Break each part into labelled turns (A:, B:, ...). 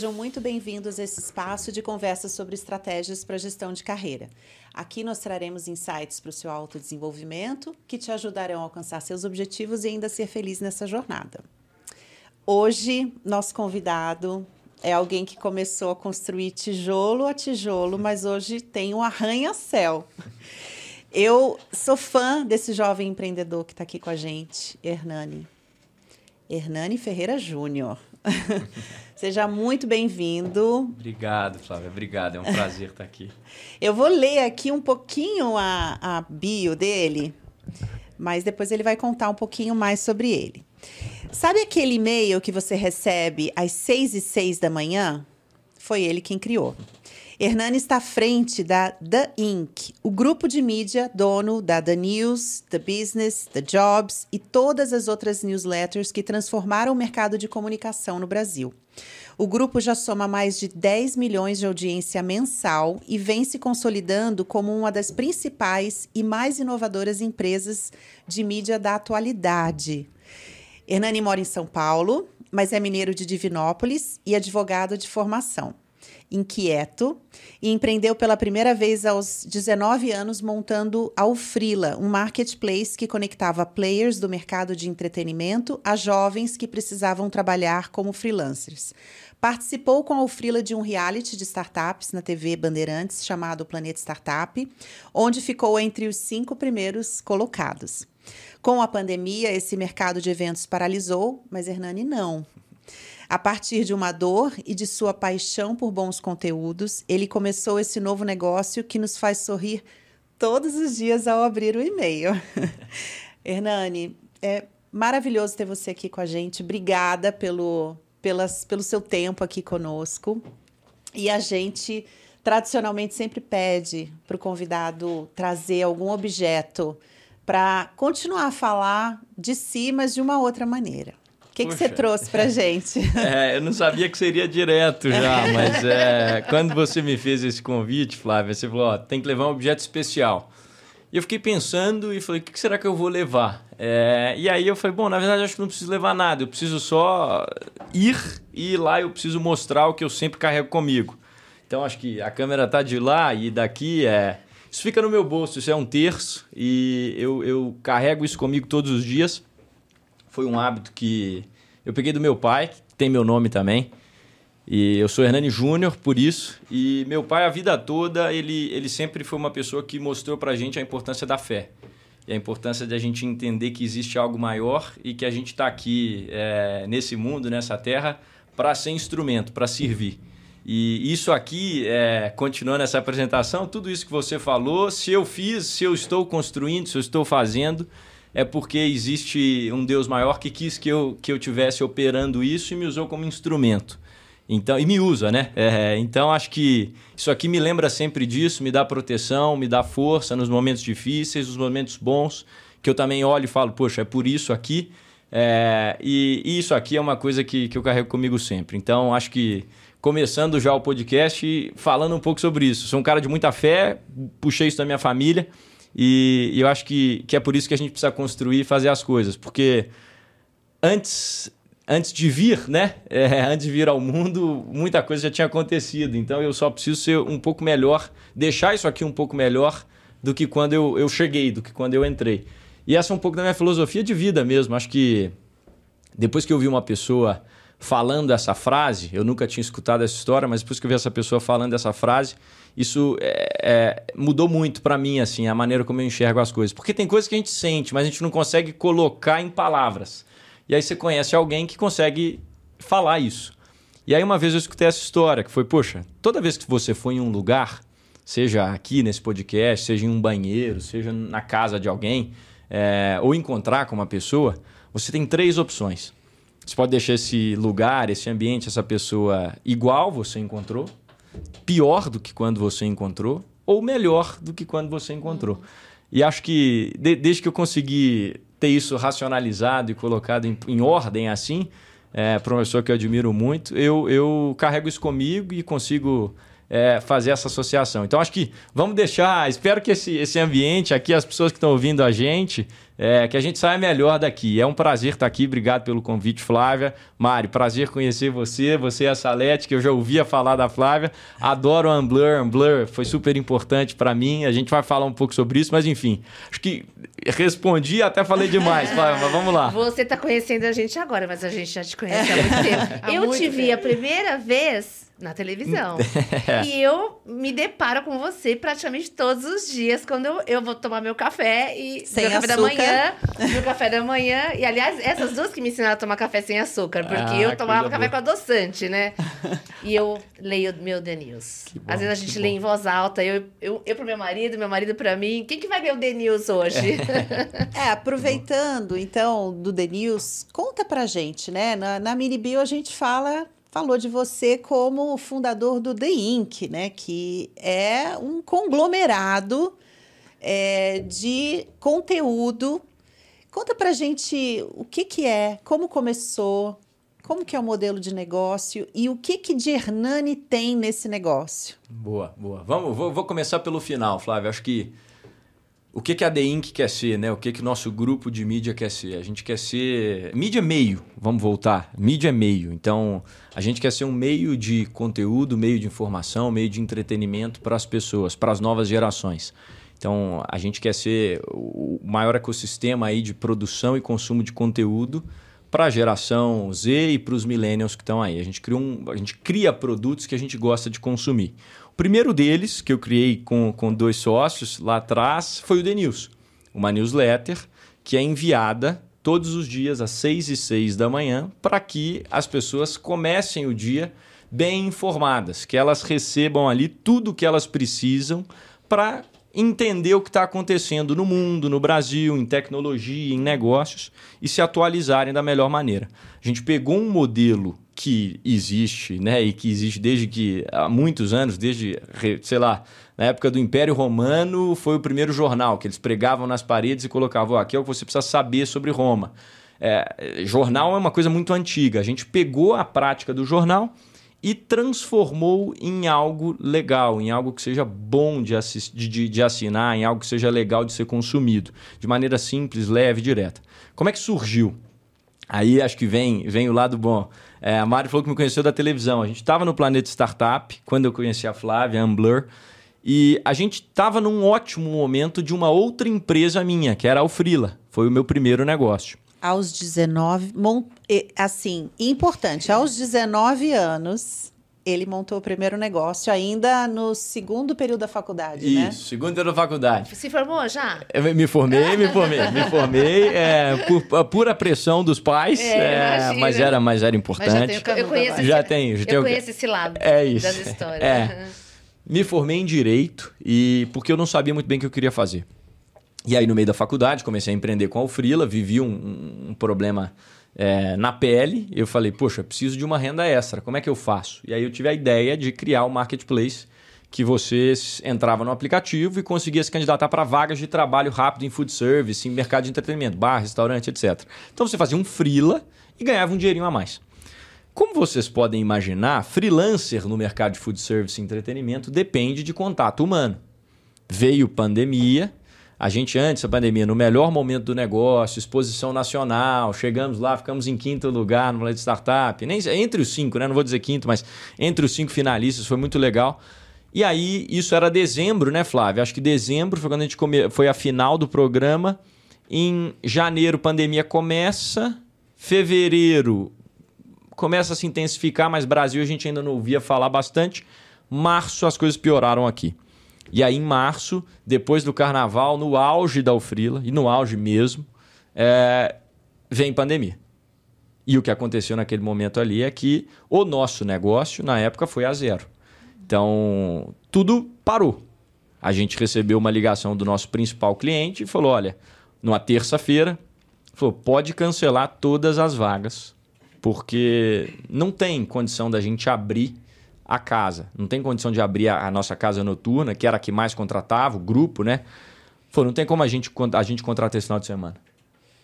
A: sejam muito bem-vindos a esse espaço de conversa sobre estratégias para gestão de carreira. Aqui nós traremos insights para o seu autodesenvolvimento que te ajudarão a alcançar seus objetivos e ainda ser feliz nessa jornada. Hoje, nosso convidado é alguém que começou a construir tijolo a tijolo, mas hoje tem um arranha-céu. Eu sou fã desse jovem empreendedor que está aqui com a gente, Hernani. Hernani Ferreira Júnior. Seja muito bem-vindo.
B: Obrigado, Flávia. Obrigado. É um prazer estar aqui.
A: Eu vou ler aqui um pouquinho a, a bio dele, mas depois ele vai contar um pouquinho mais sobre ele. Sabe aquele e-mail que você recebe às seis e seis da manhã? Foi ele quem criou. Hernani está à frente da The Inc., o grupo de mídia dono da The News, The Business, The Jobs e todas as outras newsletters que transformaram o mercado de comunicação no Brasil. O grupo já soma mais de 10 milhões de audiência mensal e vem se consolidando como uma das principais e mais inovadoras empresas de mídia da atualidade. Hernani mora em São Paulo, mas é mineiro de Divinópolis e advogado de formação inquieto e empreendeu pela primeira vez aos 19 anos montando a Ufrila, um marketplace que conectava players do mercado de entretenimento a jovens que precisavam trabalhar como freelancers. Participou com a de um reality de startups na TV Bandeirantes chamado Planeta Startup, onde ficou entre os cinco primeiros colocados. Com a pandemia, esse mercado de eventos paralisou, mas Hernani não. A partir de uma dor e de sua paixão por bons conteúdos, ele começou esse novo negócio que nos faz sorrir todos os dias ao abrir o e-mail. Hernani, é maravilhoso ter você aqui com a gente. Obrigada pelo, pelas, pelo seu tempo aqui conosco. E a gente tradicionalmente sempre pede para o convidado trazer algum objeto para continuar a falar de si, mas de uma outra maneira que, que você trouxe pra gente?
B: É, eu não sabia que seria direto já, mas é, quando você me fez esse convite, Flávia, você falou: ó, tem que levar um objeto especial. E eu fiquei pensando e falei: o que será que eu vou levar? É, e aí eu falei: bom, na verdade, acho que não preciso levar nada, eu preciso só ir e lá eu preciso mostrar o que eu sempre carrego comigo. Então acho que a câmera tá de lá e daqui é. Isso fica no meu bolso, isso é um terço e eu, eu carrego isso comigo todos os dias. Foi um hábito que eu peguei do meu pai, que tem meu nome também. E eu sou Hernani Júnior, por isso. E meu pai, a vida toda, ele, ele sempre foi uma pessoa que mostrou pra gente a importância da fé. E a importância de a gente entender que existe algo maior e que a gente está aqui é, nesse mundo, nessa terra, para ser instrumento, para servir. E isso aqui, é, continuando essa apresentação, tudo isso que você falou, se eu fiz, se eu estou construindo, se eu estou fazendo, é porque existe um Deus maior que quis que eu, que eu tivesse operando isso e me usou como instrumento. Então, e me usa, né? É, então acho que isso aqui me lembra sempre disso, me dá proteção, me dá força nos momentos difíceis, nos momentos bons, que eu também olho e falo, poxa, é por isso aqui. É, e, e, isso aqui é uma coisa que, que eu carrego comigo sempre. Então acho que começando já o podcast falando um pouco sobre isso. Sou um cara de muita fé, puxei isso da minha família. E, e eu acho que, que é por isso que a gente precisa construir e fazer as coisas. Porque antes antes de vir, né? É, antes de vir ao mundo, muita coisa já tinha acontecido. Então eu só preciso ser um pouco melhor, deixar isso aqui um pouco melhor do que quando eu, eu cheguei, do que quando eu entrei. E essa é um pouco da minha filosofia de vida mesmo. Acho que depois que eu vi uma pessoa falando essa frase, eu nunca tinha escutado essa história, mas depois que eu vi essa pessoa falando essa frase, isso é, é, mudou muito para mim, assim, a maneira como eu enxergo as coisas. Porque tem coisas que a gente sente, mas a gente não consegue colocar em palavras. E aí você conhece alguém que consegue falar isso. E aí uma vez eu escutei essa história, que foi, poxa, toda vez que você for em um lugar, seja aqui nesse podcast, seja em um banheiro, seja na casa de alguém, é, ou encontrar com uma pessoa, você tem três opções. Você pode deixar esse lugar, esse ambiente, essa pessoa igual você encontrou, pior do que quando você encontrou ou melhor do que quando você encontrou. E acho que de, desde que eu consegui ter isso racionalizado e colocado em, em ordem assim, é, professor que eu admiro muito, eu, eu carrego isso comigo e consigo é, fazer essa associação. Então acho que vamos deixar, espero que esse, esse ambiente aqui, as pessoas que estão ouvindo a gente, é, que a gente saia melhor daqui. É um prazer estar aqui, obrigado pelo convite, Flávia. Mari, prazer conhecer você, você e a Salete, que eu já ouvia falar da Flávia. Adoro o Unblur, Unblur foi super importante para mim, a gente vai falar um pouco sobre isso, mas enfim, acho que respondi até falei demais, mas vamos lá.
C: Você está conhecendo a gente agora, mas a gente já te conhece há muito tempo.
A: Há
C: eu
A: muito
C: te vi
A: tempo.
C: a primeira vez na televisão.
B: É.
C: E eu me deparo com você praticamente todos os dias quando eu, eu vou tomar meu café e
A: Sem
C: meu café da
A: açúcar.
C: manhã, meu café da manhã. E aliás, essas duas que me ensinaram a tomar café sem açúcar, porque
B: Ah,
C: eu tomava café
B: boa.
C: com adoçante, né? E eu leio meu The News.
B: bom,
C: Às vezes a gente
B: bom.
C: lê em voz alta, eu, eu, eu pro meu marido, meu marido pra mim. Quem que vai ler o The News hoje?
A: É, aproveitando então do The News, conta pra gente, né? Na, na Mini Bio a gente fala, falou de você como fundador do The Inc., né? Que é um conglomerado é, de conteúdo. Conta pra gente o que que é, como começou, como que é o modelo de negócio e o que que de Hernani tem nesse negócio.
B: Boa, boa. Vamos, vou, vou começar pelo final, Flávio. Acho que o que, que a Inc. quer ser, né? O que, que nosso grupo de mídia quer ser? A gente quer ser. Mídia é meio, vamos voltar. Mídia é meio. Então, a gente quer ser um meio de conteúdo, meio de informação, meio de entretenimento para as pessoas, para as novas gerações. Então, a gente quer ser o maior ecossistema aí de produção e consumo de conteúdo para a geração Z e para os millennials que estão aí. A gente, cria um, a gente cria produtos que a gente gosta de consumir. O primeiro deles, que eu criei com, com dois sócios lá atrás, foi o The News. Uma newsletter que é enviada todos os dias às 6 e 6 da manhã para que as pessoas comecem o dia bem informadas, que elas recebam ali tudo o que elas precisam para entender o que está acontecendo no mundo, no Brasil, em tecnologia, em negócios e se atualizarem da melhor maneira. A gente pegou um modelo que existe, né, e que existe desde que há muitos anos, desde, sei lá, na época do Império Romano, foi o primeiro jornal que eles pregavam nas paredes e colocavam, aqui é o que você precisa saber sobre Roma. É, jornal é uma coisa muito antiga. A gente pegou a prática do jornal e transformou em algo legal, em algo que seja bom de, de, de- assinar, em algo que seja legal de ser consumido, de maneira simples, leve direta. Como é que surgiu? Aí acho que vem, vem o lado bom. É, a Mari falou que me conheceu da televisão. A gente estava no Planeta Startup, quando eu conheci a Flávia, a Amblur, e a gente estava num ótimo momento de uma outra empresa minha, que era a Alfrila. Foi o meu primeiro negócio.
A: Aos 19, mon- e, assim, importante, aos 19 anos, ele montou o primeiro negócio, ainda no segundo período da faculdade, né?
B: Isso, segundo ano da faculdade.
C: Se formou já?
B: Eu me formei, me formei, me formei é, por a pura pressão dos pais,
C: É,
B: é, mas era, mas era
A: Mas já
B: importante.
A: tem o caminho
C: Eu conheço
B: Já tenho, já
C: eu
B: tenho-
C: conheço esse lado
B: É isso.
C: das histórias.
B: É. Me formei em direito e porque eu não sabia muito bem o que eu queria fazer. E aí, no meio da faculdade, comecei a empreender com a Alfrila, vivi um, um- problema é, na pele. Eu falei, poxa, preciso de uma renda extra, como é que eu faço? E aí eu tive a ideia de criar um marketplace que você entrava no aplicativo e conseguia se candidatar para vagas de trabalho rápido em food service, em mercado de entretenimento, bar, restaurante, etc. Então você fazia um freela e ganhava um dinheirinho a mais. Como vocês podem imaginar, freelancer no mercado de food service e entretenimento depende de contato humano. Veio pandemia, a gente antes da pandemia, no melhor momento do negócio, exposição nacional, chegamos lá, ficamos em quinto lugar no Planeta Startup, nem entre os cinco, né? Não vou dizer quinto, mas entre os cinco finalistas, foi muito legal. E aí, isso era dezembro, né, Flávio? Acho que dezembro foi quando a gente come... foi a final do programa. Em janeiro, pandemia começa. Fevereiro, começa a se intensificar, mas Brasil a gente ainda não ouvia falar bastante. Março as coisas pioraram aqui. E aí, em março, depois do carnaval, no auge da Ufrila, e no auge mesmo, é, vem pandemia. E o que aconteceu naquele momento ali é que o nosso negócio, na época, foi a zero. Então, tudo parou. A gente recebeu uma ligação do nosso principal cliente e falou: olha, numa terça-feira, falou, pode cancelar todas as vagas, porque não tem condição da gente abrir a casa. Não tem condição de abrir a, a nossa casa noturna, que era a que mais contratava, o grupo, né? Falou, não tem como a gente, a gente contratar esse final de semana.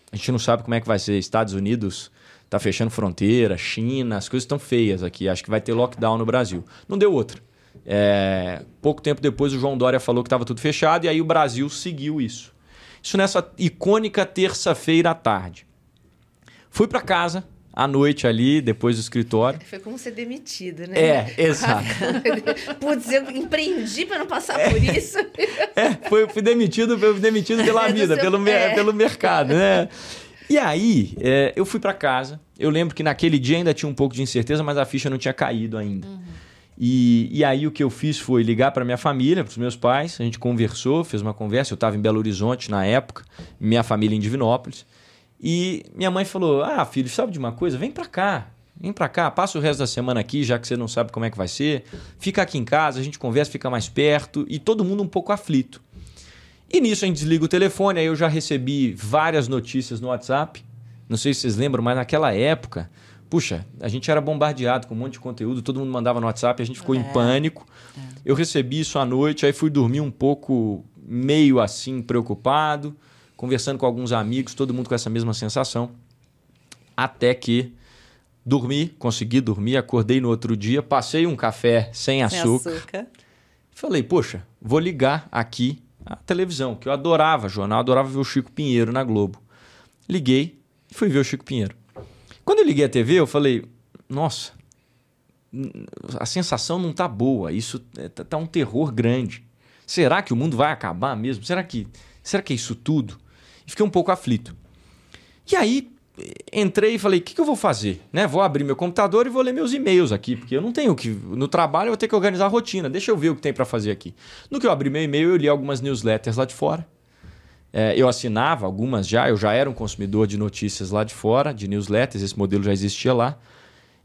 B: A gente não sabe como é que vai ser. Estados Unidos tá fechando fronteira, China, as coisas estão feias aqui. Acho que vai ter lockdown no Brasil. Não deu outra. É, pouco tempo depois, o João Dória falou que estava tudo fechado e aí o Brasil seguiu isso. Isso nessa icônica terça-feira à tarde. Fui para casa à noite ali, depois do escritório.
C: Foi como ser demitido, né?
B: É, exato.
C: Putz, eu empreendi para não passar por isso.
B: É, foi, fui demitido, fui demitido pela
C: Do
B: vida,
C: seu-
B: pelo,
C: é.
B: pelo mercado, né? E aí, é, eu fui para casa. Eu lembro que naquele dia ainda tinha um pouco de incerteza, mas a ficha não tinha caído ainda. E, e aí o que eu fiz foi ligar para minha família, para os meus pais. A gente conversou, fez uma conversa. Eu estava em Belo Horizonte na época, minha família em Divinópolis. E minha mãe falou: Ah, filho, sabe de uma coisa? Vem para cá. Vem para cá, passa o resto da semana aqui, já que você não sabe como é que vai ser. Fica aqui em casa, a gente conversa, fica mais perto. E todo mundo um pouco aflito. E nisso a gente desliga o telefone, aí eu já recebi várias notícias no WhatsApp. Não sei se vocês lembram, mas naquela época, puxa, a gente era bombardeado com um monte de conteúdo, todo mundo mandava no WhatsApp, a gente ficou em pânico. Eu recebi isso à noite, aí fui dormir um pouco meio assim preocupado, conversando com alguns amigos, todo mundo com essa mesma sensação. Até que dormi, consegui dormir, acordei no outro dia, passei um café sem
A: Sem
B: açúcar.
A: açúcar.
B: Falei, poxa, vou ligar aqui a televisão, que eu adorava jornal, adorava ver o Chico Pinheiro na Globo. Liguei e fui ver o Chico Pinheiro. Quando eu liguei a TV, eu falei, nossa, a sensação não tá boa, isso é, tá, tá um terror grande. Será que o mundo vai acabar mesmo? Será que, será que é isso tudo? E fiquei um pouco aflito. E aí entrei e falei, o que, que eu vou fazer? Né? Vou abrir meu computador e vou ler meus e-mails aqui, porque eu não tenho que. No trabalho eu vou ter que organizar a rotina. Deixa eu ver o que tem para fazer aqui. No que eu abri meu e-mail, eu li algumas newsletters lá de fora. É, eu assinava algumas já, eu já era um consumidor de notícias lá de fora, de newsletters, esse modelo já existia lá.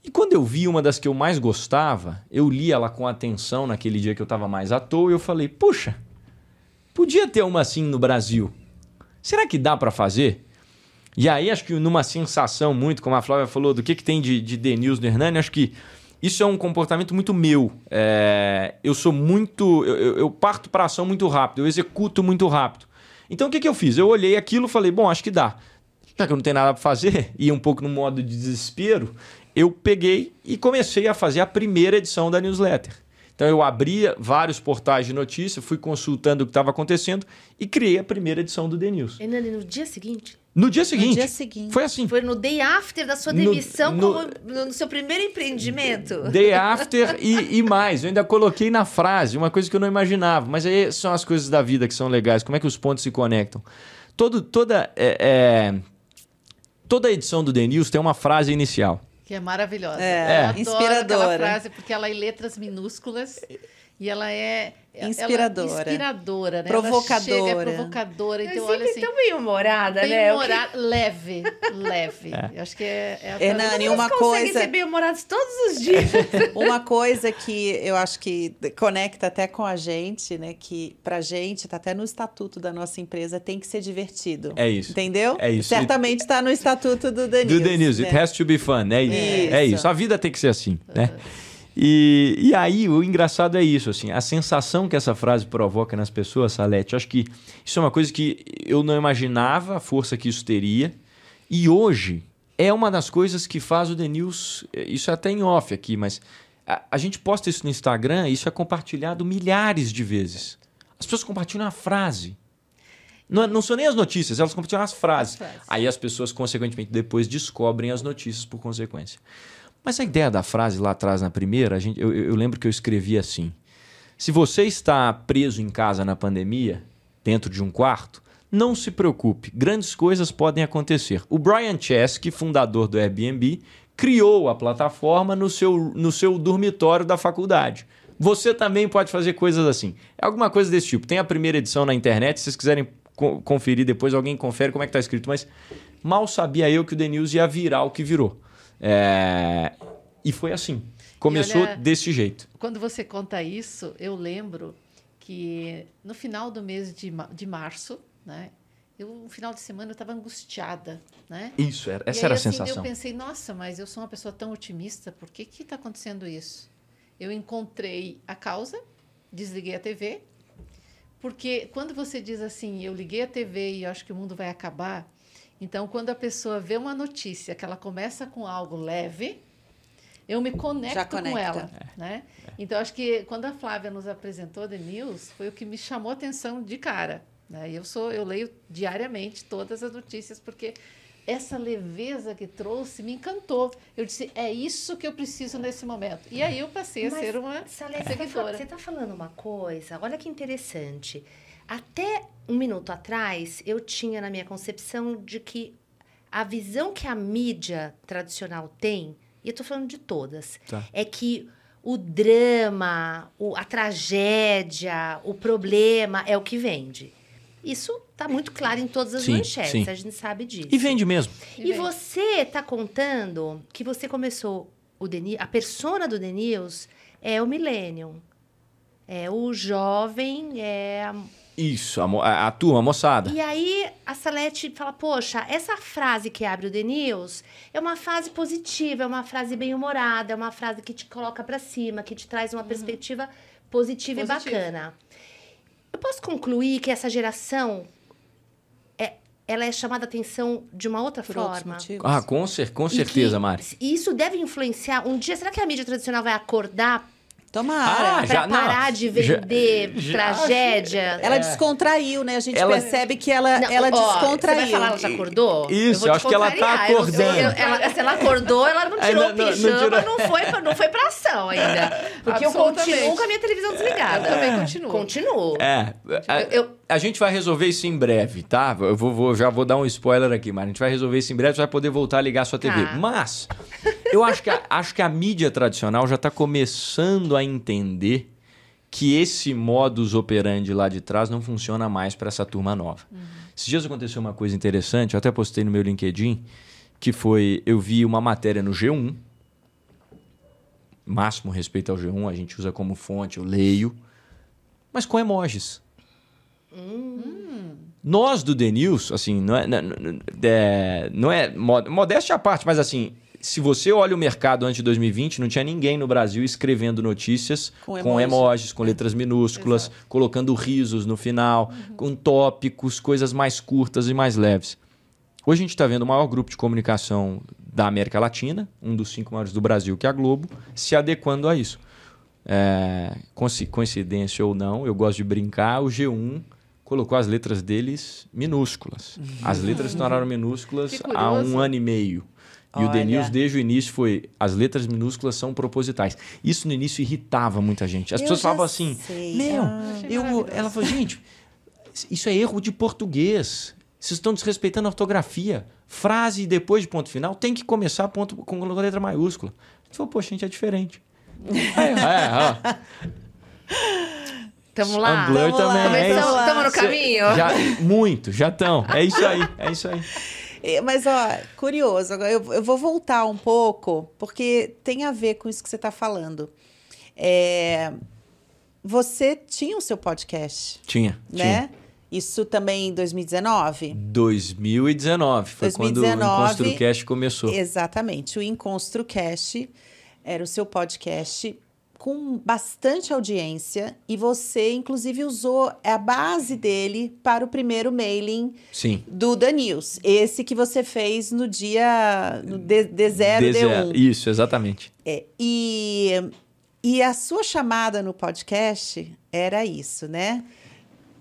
B: E quando eu vi uma das que eu mais gostava, eu li ela com atenção naquele dia que eu estava mais à toa e eu falei: puxa, podia ter uma assim no Brasil. Será que dá para fazer? E aí, acho que numa sensação muito, como a Flávia falou, do que, que tem de, de no Hernani, acho que isso é um comportamento muito meu. É, eu sou muito. Eu, eu- parto para ação muito rápido, eu executo muito rápido. Então o que, que eu fiz? Eu olhei aquilo e falei, bom, acho que dá. Já que eu não tenho nada para fazer, e um pouco no modo de desespero, eu peguei e comecei a fazer a primeira edição da newsletter. Então eu abria vários portais de notícia, fui consultando o que estava acontecendo e criei a primeira edição do The News.
C: Hernani, no dia seguinte?
B: No dia seguinte.
A: dia seguinte.
B: Foi assim.
C: Foi no day after da sua
B: No-
C: demissão
B: no-
C: como no, no seu primeiro empreendimento?
B: Day after e, e mais. Eu ainda coloquei na frase uma coisa que eu não imaginava. Mas aí são as coisas da vida que são legais. Como é que os pontos se conectam? Todo, toda, é, é, toda edição do The News tem uma frase inicial.
D: Que é maravilhosa.
A: É,
D: Eu adoro
A: inspiradora.
D: aquela frase, porque ela é em letras minúsculas e ela é... ela-
A: Inspiradora.
D: inspiradora, né?
A: Provocadora.
D: Ela chega, é provocadora. Então, olha assim...
C: tão bem humorada,
D: Bem
C: né?
D: humorada, leve, leve. Eu acho que é, é a
A: Hernani,
D: tradução.
A: uma coisa-
C: ser bem humorados todos os dias.
A: Uma coisa que eu acho que conecta até com a gente, né? Que pra gente, tá até no estatuto da nossa empresa, tem que ser divertido.
B: É isso.
A: Entendeu?
B: É isso.
A: Certamente está no estatuto do The
B: Do
A: News. né?
B: It has to be fun. É isso.
A: Isso.
B: É isso. A vida tem que ser assim, né? E, e aí, o engraçado é isso, assim, a sensação que essa frase provoca nas pessoas, Salete, acho que isso é uma coisa que eu não imaginava a força que isso teria. E hoje é uma das coisas que faz o The News, eh, isso é até em off aqui, mas a, a gente posta isso no Instagram, isso é compartilhado milhares de vezes. As pessoas compartilham a frase. Não, não são nem as notícias, elas compartilham as frases.
D: As frases.
B: Aí as pessoas, consequentemente, depois descobrem as notícias por consequência. Mas a ideia da frase lá atrás, na primeira, a gente, eu, eu lembro que eu escrevi assim: Se você está preso em casa na pandemia, dentro de um quarto, não se preocupe, grandes coisas podem acontecer. O Brian Chesky, fundador do Airbnb, criou a plataforma no seu, no seu dormitório da faculdade. Você também pode fazer coisas assim. É alguma coisa desse tipo. Tem a primeira edição na internet, se vocês quiserem co- conferir depois, alguém confere como é que está escrito. Mas mal sabia eu que o The News ia virar o que virou. É, E foi assim. Começou
D: olha-
B: desse jeito.
D: Quando você conta isso, eu lembro que no final do mês de, de março, né? Eu, no final de semana, eu estava angustiada, né?
B: Isso, era, essa
D: aí,
B: era a
D: assim,
B: sensação.
D: Eu pensei, nossa, mas eu sou uma pessoa tão otimista, por que que está acontecendo isso? Eu encontrei a causa, desliguei a TV, porque quando você diz assim, eu liguei a TV e acho que o mundo vai acabar, então quando a pessoa vê uma notícia que ela começa com algo leve, eu me conecto com ela, né? Então acho que quando a Flávia nos apresentou The News, foi o que me chamou a atenção de cara, Né? Eu sou, eu leio diariamente todas as notícias porque essa leveza que trouxe me encantou. Eu disse, é isso que eu preciso nesse momento. E aí eu passei a
C: Mas,
D: ser uma
C: Salete,
D: seguidora.
C: Você está falando uma coisa, olha que interessante. Até um minuto atrás, eu tinha na minha concepção de que a visão que a mídia tradicional tem, e eu estou falando de todas,
B: Tá.
C: é que o drama, o- a tragédia, o problema é o que vende. Isso está muito claro em todas as
B: Sim,
C: manchetes,
B: sim.
C: a gente sabe disso.
B: E vende mesmo.
C: E
D: vende.
C: você está contando que você começou o Deni, a persona do Denils é o millennium. É o jovem, é a-
B: Isso, a, a, a turma, a moçada.
C: E aí a Salete fala: "Poxa, essa frase que abre o Denils é uma frase positiva, é uma frase bem-humorada, é uma frase que te coloca para cima, que te traz uma perspectiva positiva,
D: Positiva.
C: e bacana". Eu posso concluir que essa geração é ela é chamada a atenção de uma outra
A: Por
C: forma?
B: Ah, com, cer com
C: E
B: certeza, Mari.
C: Isso deve influenciar. Um dia, será que a mídia tradicional vai acordar
A: Tomara.
B: Ah,
C: para
B: já- não,
C: parar de
B: já-
C: vender
B: já-
C: tragédia?
A: Ela descontraiu, né? A gente
B: Ela-
A: percebe que ela,
C: Não,
A: ela
C: ó,
A: descontraiu.
C: Você vai falar, ela já acordou?
B: Isso,
C: vou
B: eu
C: te
B: acho que ela tá
C: contrariar. Eu- eu-
B: acordando.
C: eu- ela- se ela acordou, ela não tirou o
B: não- não
C: pijama, não,
B: tirou.
C: foi, pra- não foi pra ação ainda. Porque eu continuo com a minha televisão desligada.
D: Eu também continuo.
C: Continuo.
B: É, a,
C: Eu-
B: a gente vai resolver isso em breve, tá? Eu vou, vou- já vou dar um spoiler aqui, mas a gente vai resolver isso em breve, você vai poder voltar a ligar a sua TV.
C: Tá.
B: Mas, eu acho que, a, acho que a mídia tradicional já está começando a entender que esse modus operandi lá de trás não funciona mais para essa turma nova. Esses dias aconteceu uma coisa interessante, eu até postei no meu LinkedIn, que foi, eu vi uma matéria no G1, máximo respeito ao G1, a gente usa como fonte, eu leio, mas com emojis. Nós do The News, assim, não é, não, não- é, não é mo- modéstia à parte, mas assim, se você olha o mercado antes de 2020, não tinha ninguém no Brasil escrevendo notícias
A: Com
B: com,
A: emoji.
B: emojis, com letras minúsculas, colocando risos no final, com tópicos, coisas mais curtas e mais leves. Hoje a gente está vendo o maior grupo de comunicação da América Latina, um dos cinco maiores do Brasil, que é a Globo, se adequando a isso. É, coinci- coincidência ou não, eu gosto de brincar, o G1 colocou as letras deles minúsculas. As letras se tornaram minúsculas há um ano e meio. E o
A: Olha.
B: News, desde o início, foi as letras minúsculas são propositais. Isso no início irritava muita gente. As
A: Eu
B: pessoas falavam assim:
A: sei.
B: Meu,
A: Ah.
B: Eu, ela falou, gente, isso é erro de português. Vocês estão desrespeitando a ortografia. Frase depois de ponto final tem que começar ponto com letra maiúscula. Gente falou, poxa, gente é diferente. é, é, ó.
C: Tamo lá.
A: Tamo lá.
B: também. é isso.
C: tamo no caminho.
B: Já, muito, já estão. É isso aí, é isso aí.
A: É, Mas, ó, curioso, agora eu, eu vou voltar um pouco, porque tem a ver com isso que você está falando. É, você tinha o seu podcast,
B: Tinha,
A: né? Isso também em 2019?
B: tinha. 2019 foi
A: 2019,
B: quando o ConstruCast começou.
A: Exatamente. O EnconstruCast era o seu podcast com bastante audiência e você, inclusive, usou a base dele para o primeiro mailing
B: Sim.
A: do Da News. Esse que você fez no dia no D, D0,
B: D0.
A: D1.
B: Isso, exatamente.
A: É, e, e a sua chamada no podcast era isso, né?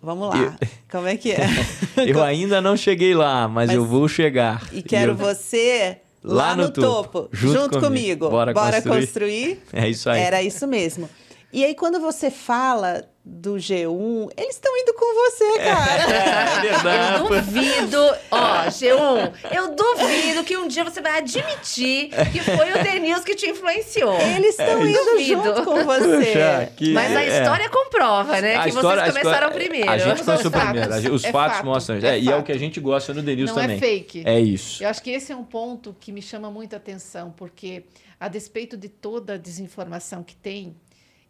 A: Vamos lá. Como é que é?
B: Eu ainda não cheguei lá, mas,
A: Mas-
B: eu vou chegar.
A: E quero
B: eu-
A: você lá,
B: Lá
A: no,
B: no
A: topo,
B: topo,
A: junto,
B: junto
A: comigo.
B: comigo. Bora construir?
A: construir?
B: É isso aí.
A: Era isso mesmo. E aí, quando você fala do G1, eles estão indo com você, cara.
B: É verdade.
C: Eu duvido, ó, G1, eu duvido que um dia você vai admitir que foi o Denils que te influenciou.
A: Eles estão indo
C: Duvido.
A: junto com você.
B: Puxa, que-
C: Mas a
B: é.
C: história comprova, né?
B: A
C: que
B: história-
C: vocês começaram
B: história-
C: primeiro.
B: A gente começou
D: fatos.
B: primeiro. gente- Os
D: É
B: fatos
D: fato.
B: mostram.
D: É
B: É, e é o que a gente gosta no The News
D: Não
B: também.
D: é fake.
B: É isso.
D: Eu acho que esse é um ponto que me chama muita atenção, porque a despeito de toda a desinformação que tem,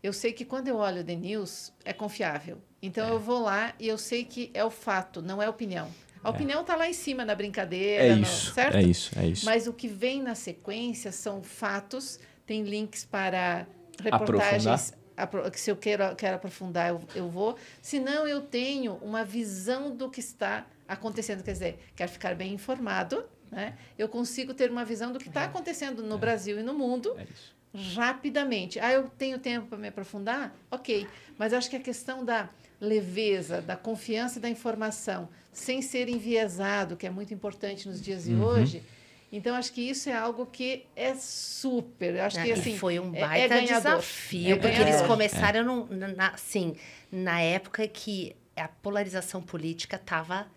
D: eu sei que quando eu olho o The News, é confiável. Então eu vou lá e eu sei que é o fato, não é opinião. A opinião está lá em cima na brincadeira,
B: É
D: no-
B: isso.
D: certo?
B: É isso, é isso.
D: Mas o que vem na sequência são fatos, tem links para
B: Aprofundar.
D: reportagens. apro- que Se eu quero, quero aprofundar, eu, eu vou. Se não, eu tenho uma visão do que está acontecendo. Quer dizer, quero ficar bem informado, né? eu consigo ter uma visão do que está acontecendo no Brasil e no mundo
B: É isso.
D: Rapidamente. Ah, eu tenho tempo para me aprofundar? Ok. Mas acho que a questão da leveza, da confiança e da informação, sem ser enviesado, que é muito importante nos dias de
B: Uhum.
D: hoje. Então, acho que isso é algo que é super. Eu acho que
C: E
D: assim.
C: foi um
D: é-
C: baita
D: é
C: desafio,
D: É
C: porque eles começaram no- na, assim, na época que a polarização política estava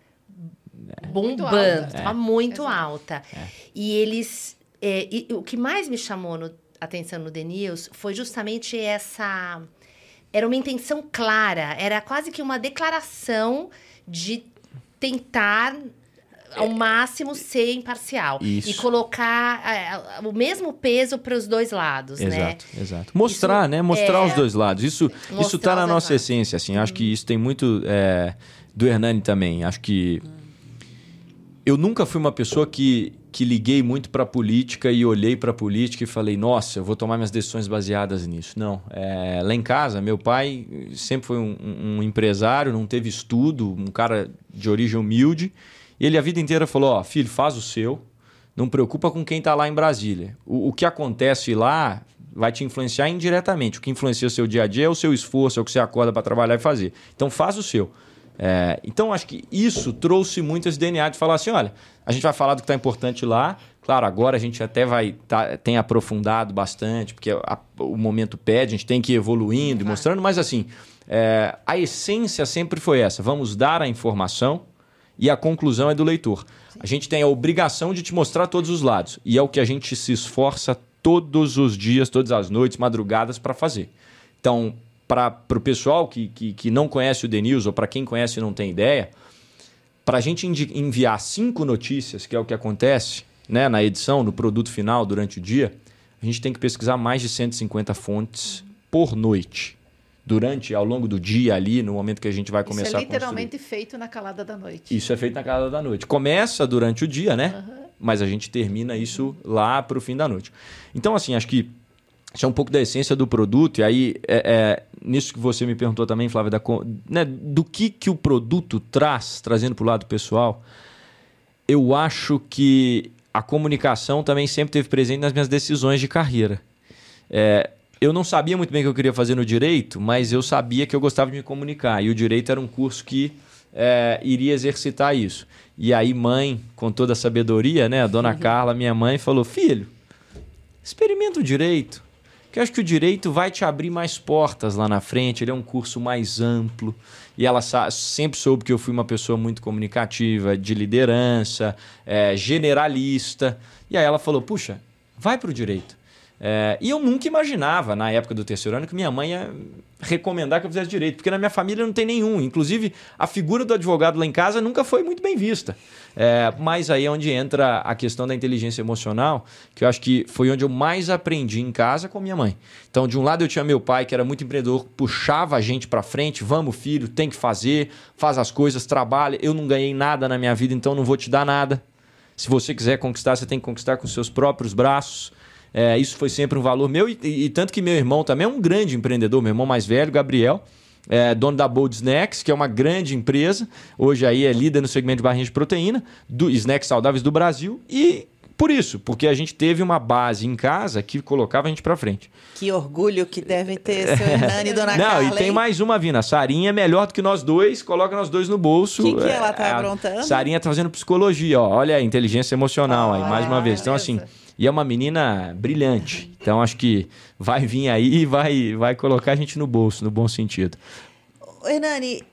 D: Muito
C: bombando,
D: alta.
C: estava
B: É.
C: muito
D: Exato.
C: alta. E eles. é, e o que mais me chamou no- atenção no The News foi justamente essa. Era uma intenção clara, era quase que uma declaração de tentar ao máximo ser imparcial
B: Isso.
C: e colocar é, o mesmo peso para os dois lados, né?
B: Exato, exato. Mostrar,
C: Isso
B: né? Mostrar
C: é-
B: os dois lados. Isso, isso
C: Mostrar
B: tá na
C: os
B: nossa
C: dois
B: essência, assim. Acho que isso tem muito é, do Hernani também. Acho que eu nunca fui uma pessoa que, que liguei muito para política e olhei para política e falei, nossa, eu vou tomar minhas decisões baseadas nisso. Não. É, lá em casa, meu pai sempre foi um, um empresário, não teve estudo, um cara de origem humilde. E ele a vida inteira falou: ó, filho, faz o seu, não preocupa com quem está lá em Brasília. O, o que acontece lá vai te influenciar indiretamente. O que influencia o seu dia a dia é o seu esforço, é o que você acorda para trabalhar e fazer. Então faz o seu. É, então acho que isso trouxe muito esse DNA de falar assim: olha, a gente vai falar do que está importante lá. Claro, agora a gente até vai tá, tem aprofundado bastante, porque a- o momento pede, a gente tem que ir evoluindo e mostrando, mas assim, é, a essência sempre foi essa: vamos dar a informação e a conclusão é do leitor. A gente tem a obrigação de te mostrar todos os lados. E é o que a gente se esforça todos os dias, todas as noites, madrugadas para fazer. Então, para o pessoal que, que, que não conhece o The News, ou para quem conhece e não tem ideia, para a gente enviar cinco notícias, que é o que acontece né, na edição, no produto final, durante o dia, a gente tem que pesquisar mais de 150 fontes por noite. Durante, ao longo do dia ali, no momento que a gente vai
D: Isso
B: começar
D: é
B: a construir.
D: literalmente feito na calada da noite.
B: Isso é feito na calada da noite. Começa durante o dia, né? Mas a gente termina isso lá para o fim da noite. Então, assim, acho que isso é um pouco da essência do produto. E aí, é, é, nisso que você me perguntou também, Flávia, da, né, do que, que o produto traz, trazendo para o lado pessoal, eu acho que a comunicação também sempre teve presente nas minhas decisões de carreira. É, eu não sabia muito bem o que eu queria fazer no direito, mas eu sabia que eu gostava de me comunicar. E o direito era um curso que é, iria exercitar isso. E aí, mãe, com toda a sabedoria, né? A dona Carla, minha mãe, falou: Filho, experimenta o direito. Que eu acho que o direito vai te abrir mais portas lá na frente. Ele é um curso mais amplo. E ela sempre soube que eu fui uma pessoa muito comunicativa, de liderança, é, generalista. E aí ela falou: Puxa, vai para o direito. É, e eu nunca imaginava, na época do terceiro ano, que minha mãe ia recomendar que eu fizesse direito, porque na minha família não tem nenhum. Inclusive, a figura do advogado lá em casa nunca foi muito bem vista. É, mas aí é onde entra a questão da inteligência emocional, que eu acho que foi onde eu mais aprendi em casa com minha mãe. Então, de um lado eu tinha meu pai, que era muito empreendedor, puxava a gente para frente, vamos filho, tem que fazer, faz as coisas, trabalha. Eu não ganhei nada na minha vida, então não vou te dar nada. Se você quiser conquistar, você tem que conquistar com seus próprios braços. É, isso foi sempre um valor meu, e, e- e tanto que meu irmão também é um grande empreendedor, meu irmão mais velho, Gabriel, é dono da Bold Snacks, que é uma grande empresa, hoje aí é líder no segmento de barrinhas de proteína, do snacks saudáveis do Brasil, e por isso, porque a gente teve uma base em casa que colocava a gente pra frente.
A: Que orgulho que devem ter seu Hernani e Dona
B: Não,
A: Carla,
B: e tem
A: hein?
B: mais uma vindo. A Sarinha é melhor do que nós dois, coloca nós dois no bolso.
A: Que que
B: É,
A: ela tá
B: a
A: aprontando?
B: Sarinha tá fazendo psicologia, ó. Olha a inteligência emocional aí, mais uma vez. Então, assim. E é uma menina brilhante. Então, acho que vai vir aí e vai, vai colocar a gente no bolso, no bom sentido.
A: Hernani,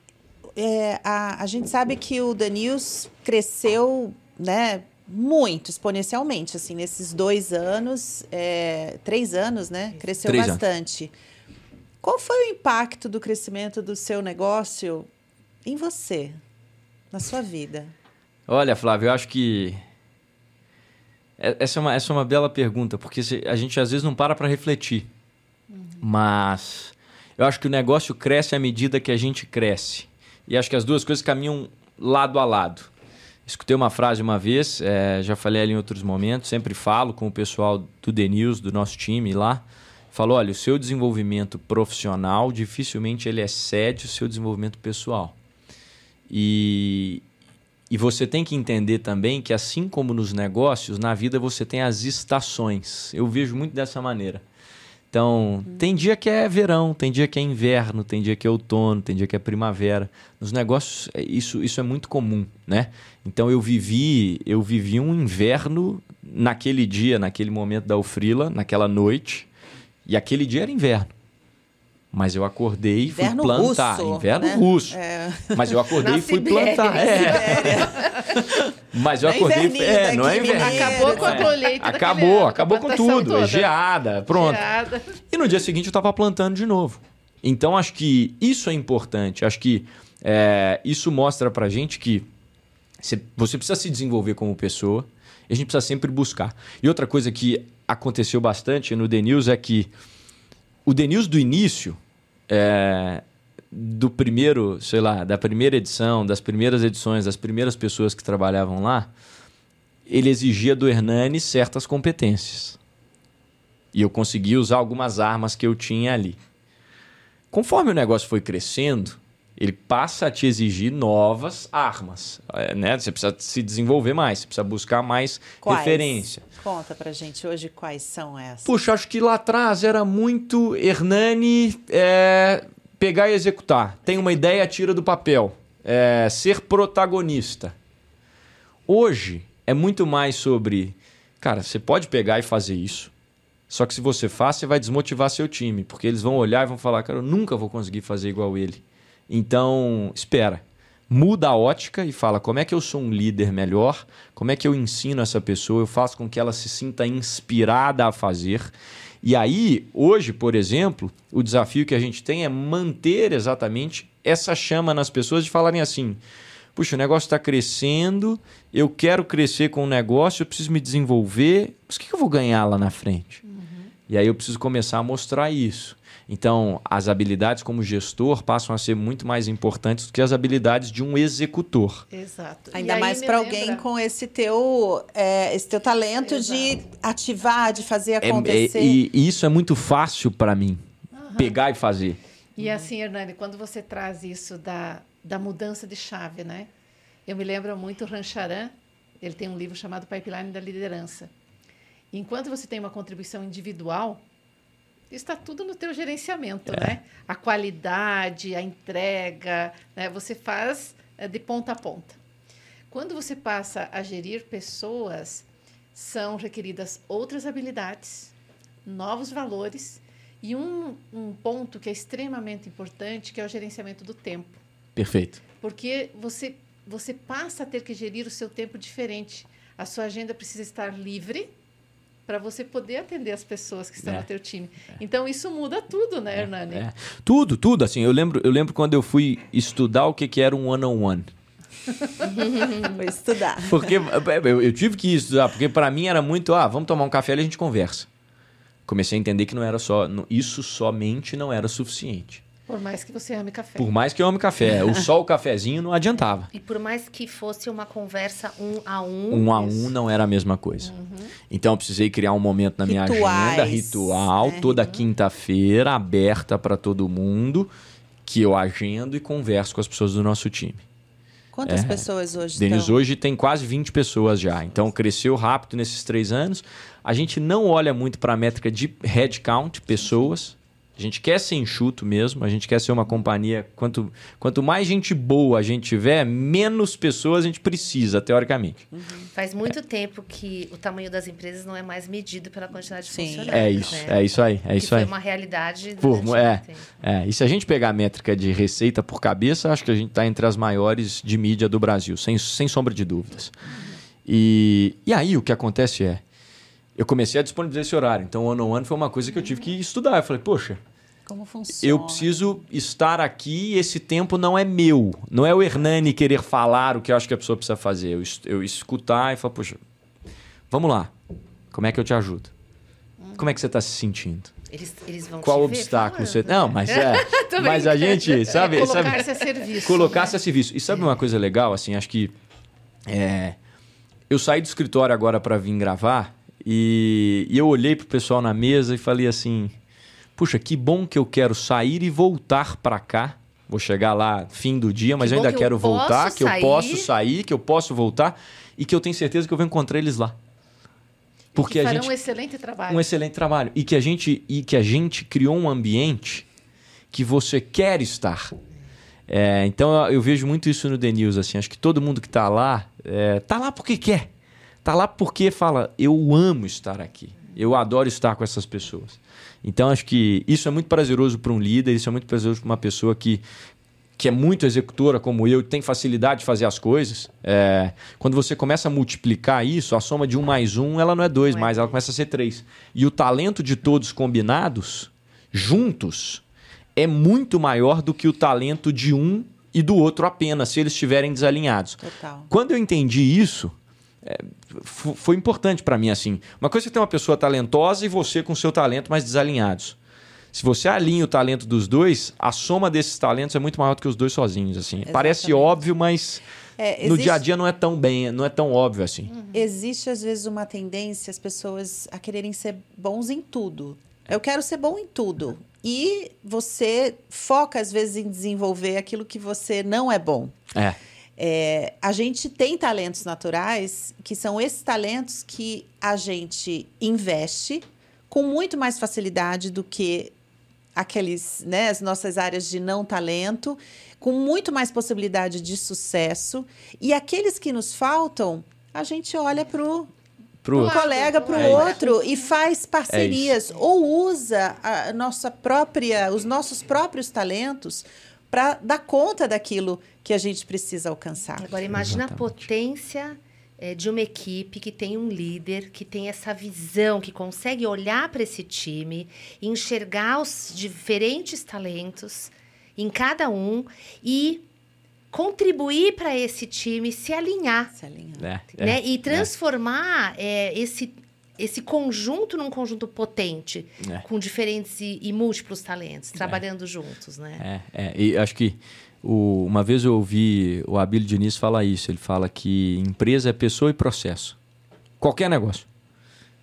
A: é, a, a gente sabe que o The News cresceu, né? Muito exponencialmente, assim, nesses dois anos, é, três anos, né? Cresceu
B: Três anos.
A: bastante. Qual foi o impacto do crescimento do seu negócio em você, na sua vida?
B: Olha, Flávio, eu acho que. É- Essa é uma, essa é uma bela pergunta, porque a gente às vezes não para para refletir. Mas eu acho que o negócio cresce à medida que a gente cresce. E acho que as duas coisas caminham lado a lado. Escutei uma frase uma vez, é, já falei ali em outros momentos, sempre falo com o pessoal do The News, do nosso time lá. Falou, olha, o seu desenvolvimento profissional dificilmente ele excede o seu desenvolvimento pessoal. E, e você tem que entender também que, assim como nos negócios, na vida você tem as estações. Eu vejo muito dessa maneira. Então, tem dia que é verão, tem dia que é inverno, tem dia que é outono, tem dia que é primavera. Nos negócios, é, isso, isso é muito comum, né? Então, eu vivi, eu vivi um inverno naquele dia, naquele momento da Ufrila, naquela noite, e aquele dia era inverno. Mas eu acordei e fui
A: Inverno
B: plantar.
A: russo,
B: inverno
A: né?
B: russo.
A: É.
B: Mas eu acordei e fui
C: Sibéria,
B: plantar. É. Mas eu
A: Não
B: acordei. É, não é inverno.
D: Acabou com a
B: É.
D: colheita
B: Acabou,
D: ano,
B: acabou com tudo.
D: toda.
B: Geada, pronto.
D: Geada.
B: E no dia seguinte eu estava plantando de novo. Então acho que isso é importante. Acho que é, isso mostra pra gente que você, você precisa se desenvolver como pessoa e a gente precisa sempre buscar. E outra coisa que aconteceu bastante no The News é que o The News do início, é, do primeiro, sei lá, da primeira edição, das primeiras edições, das primeiras pessoas que trabalhavam lá, ele exigia do Hernani certas competências. E eu consegui usar algumas armas que eu tinha ali. Conforme o negócio foi crescendo, ele passa a te exigir novas armas. É, né? Você precisa se desenvolver mais, você precisa buscar mais
A: Quais?
B: referência.
A: Conta pra gente hoje quais são essas.
B: Puxa, acho que lá atrás era muito Hernani é, pegar e executar. Tem uma ideia, tira do papel. É, ser protagonista. Hoje é muito mais sobre, cara, você pode pegar e fazer isso. Só que se você faz, você vai desmotivar seu time, porque eles vão olhar e vão falar, cara, eu nunca vou conseguir fazer igual ele. Então, espera. Muda a ótica e fala como é que eu sou um líder melhor, como é que eu ensino essa pessoa, eu faço com que ela se sinta inspirada a fazer. E aí, hoje, por exemplo, o desafio que a gente tem é manter exatamente essa chama nas pessoas de falarem assim: puxa, o negócio está crescendo, eu quero crescer com o negócio, eu preciso me desenvolver, mas o que eu vou ganhar lá na frente? E aí eu preciso começar a mostrar isso. Então, as habilidades como gestor passam a ser muito mais importantes do que as habilidades de um executor.
D: Exato.
A: Ainda mais para
D: lembra-
A: alguém com esse teu, é, esse teu talento de ativar, de fazer
B: É-
A: acontecer.
B: é- e, e isso é muito fácil para mim, pegar e fazer.
D: E assim, Hernani, quando você traz isso da, da mudança de chave, né? Eu me lembro muito o Rancharan, ele tem um livro chamado Pipeline da Liderança. Enquanto você tem uma contribuição individual, está tudo no teu gerenciamento, né? A qualidade, a entrega, né? Você faz eh, de ponta a ponta. Quando você passa a gerir pessoas, são requeridas outras habilidades, novos valores e um, um ponto que é extremamente importante, que é o gerenciamento do tempo.
B: Perfeito.
D: Porque você, você passa a ter que gerir o seu tempo diferente. A sua agenda precisa estar livre para você poder atender as pessoas que estão
B: É.
D: no teu time. Então, isso muda tudo, né, Hernani?
B: É. Tudo, tudo. Assim, eu lembro, eu lembro quando eu fui estudar o que, que era um one-on-one.
A: Vou estudar.
B: Porque eu, eu tive que estudar, porque para mim era muito, ah, vamos tomar um café e a gente conversa. Comecei a entender que não era só, isso somente não era suficiente.
D: Por mais que você ame café.
B: Por mais que eu ame café, o só o cafezinho não adiantava.
C: E por mais que fosse uma conversa um a um,
B: Um a um não era a mesma coisa. Então eu precisei criar um momento na minha
A: Rituais,
B: agenda, ritual,
A: né?
B: toda quinta-feira, aberta para todo mundo, que eu agendo e converso com as pessoas do nosso time.
A: Quantas
B: É.
A: pessoas hoje
B: Denis,
A: estão?
B: hoje tem quase 20 pessoas já. Então cresceu rápido nesses três anos. A gente não olha muito para a métrica de headcount, pessoas. A gente quer ser enxuto mesmo, a gente quer ser uma companhia. Quanto, quanto mais gente boa a gente tiver, menos pessoas a gente precisa, teoricamente.
C: faz muito tempo que o tamanho das empresas não é mais medido pela quantidade de
A: Sim.
C: funcionários.
B: É isso,
C: né?
B: é isso aí, é
C: Que
B: isso
C: foi
B: aí.
C: uma realidade
B: Por- é, é, e se a gente pegar a métrica de receita por cabeça, acho que a gente está entre as maiores de mídia do Brasil, sem, sem sombra de dúvidas. E, e aí o que acontece é, eu comecei a disponibilizar esse horário. Então, ano on one foi uma coisa que eu tive que estudar. Eu falei, poxa,
A: Como funciona?
B: eu preciso estar aqui e esse tempo não é meu. Não é o Hernani querer falar o que eu acho que a pessoa precisa fazer. Eu, eu escutar e falar, poxa, vamos lá. Como é que eu te ajudo? Como é que você está se sentindo?
C: Eles, eles vão
B: Qual
C: te
B: obstáculo
C: ver
B: você. Não, mas é. Mas a gente, sabe.
D: É
B: sabe
D: Colocar-se a serviço.
B: colocar-se
D: né?
B: a serviço. E sabe uma coisa legal? Assim, acho que. é, eu saí do escritório agora para vir gravar e, e eu olhei pro pessoal na mesa e falei assim: puxa, que bom que eu quero sair e voltar para cá. Vou chegar lá fim do dia, mas
C: Que
B: eu ainda
C: que eu
B: quero voltar,
C: posso
B: que eu posso sair, que eu posso voltar e que eu tenho certeza que eu vou encontrar eles lá. Porque
D: que
B: a gente
D: um excelente trabalho.
B: um excelente trabalho e que a gente e que a gente criou um ambiente que você quer estar. É, então eu, eu vejo muito isso no The News, assim, acho que todo mundo que está lá é, tá lá porque quer, tá lá porque fala eu amo estar aqui, eu adoro estar com essas pessoas. Então acho que isso é muito prazeroso para um líder, isso é muito prazeroso para uma pessoa que que é muito executora como eu, tem facilidade de fazer as coisas, é, quando você começa a multiplicar isso, a soma de um mais um, ela não é dois
C: Não é
B: mais, ela
C: dois.
B: começa a ser três. E o talento de todos combinados, juntos, é muito maior do que o talento de um e do outro apenas, se eles estiverem desalinhados.
A: Total.
B: Quando eu entendi isso, é, foi importante para mim assim. Uma coisa é ter uma pessoa talentosa e você com seu talento mais desalinhados. Se você alinha o talento dos dois, a soma desses talentos é muito maior do que os dois sozinhos. Assim, parece
A: Exatamente.
B: óbvio, mas
A: É,
B: no
A: existe-
B: dia a dia não é tão bem, não é tão óbvio assim.
A: Existe, às vezes, uma tendência as pessoas a quererem ser bons em tudo. Eu quero ser bom em tudo. E você foca, às vezes, em desenvolver aquilo que você não é bom.
B: É,
A: É, a gente tem talentos naturais, que são esses talentos que a gente investe com muito mais facilidade do que aqueles, né, as nossas áreas de não talento, com muito mais possibilidade de sucesso. E aqueles que nos faltam, a gente olha para o
B: pro outro.
A: colega, para o
B: É
A: outro e faz parcerias ou usa a nossa própria, os nossos próprios talentos para dar conta daquilo que a gente precisa alcançar.
C: Agora, imagina
B: Exatamente.
C: a potência eh, de uma equipe que tem um líder, que tem essa visão, que consegue olhar para esse time, enxergar os diferentes talentos em cada um e contribuir para esse time se alinhar.
A: Se alinhar.
B: É, é,
C: né? E
B: é,
C: transformar eh, esse, esse conjunto num conjunto potente,
B: É.
C: com diferentes e, e múltiplos talentos, trabalhando juntos, né?
B: É, é, e acho que o- uma vez eu ouvi o Abílio Diniz falar isso. Ele fala que empresa é pessoa e processo. Qualquer negócio.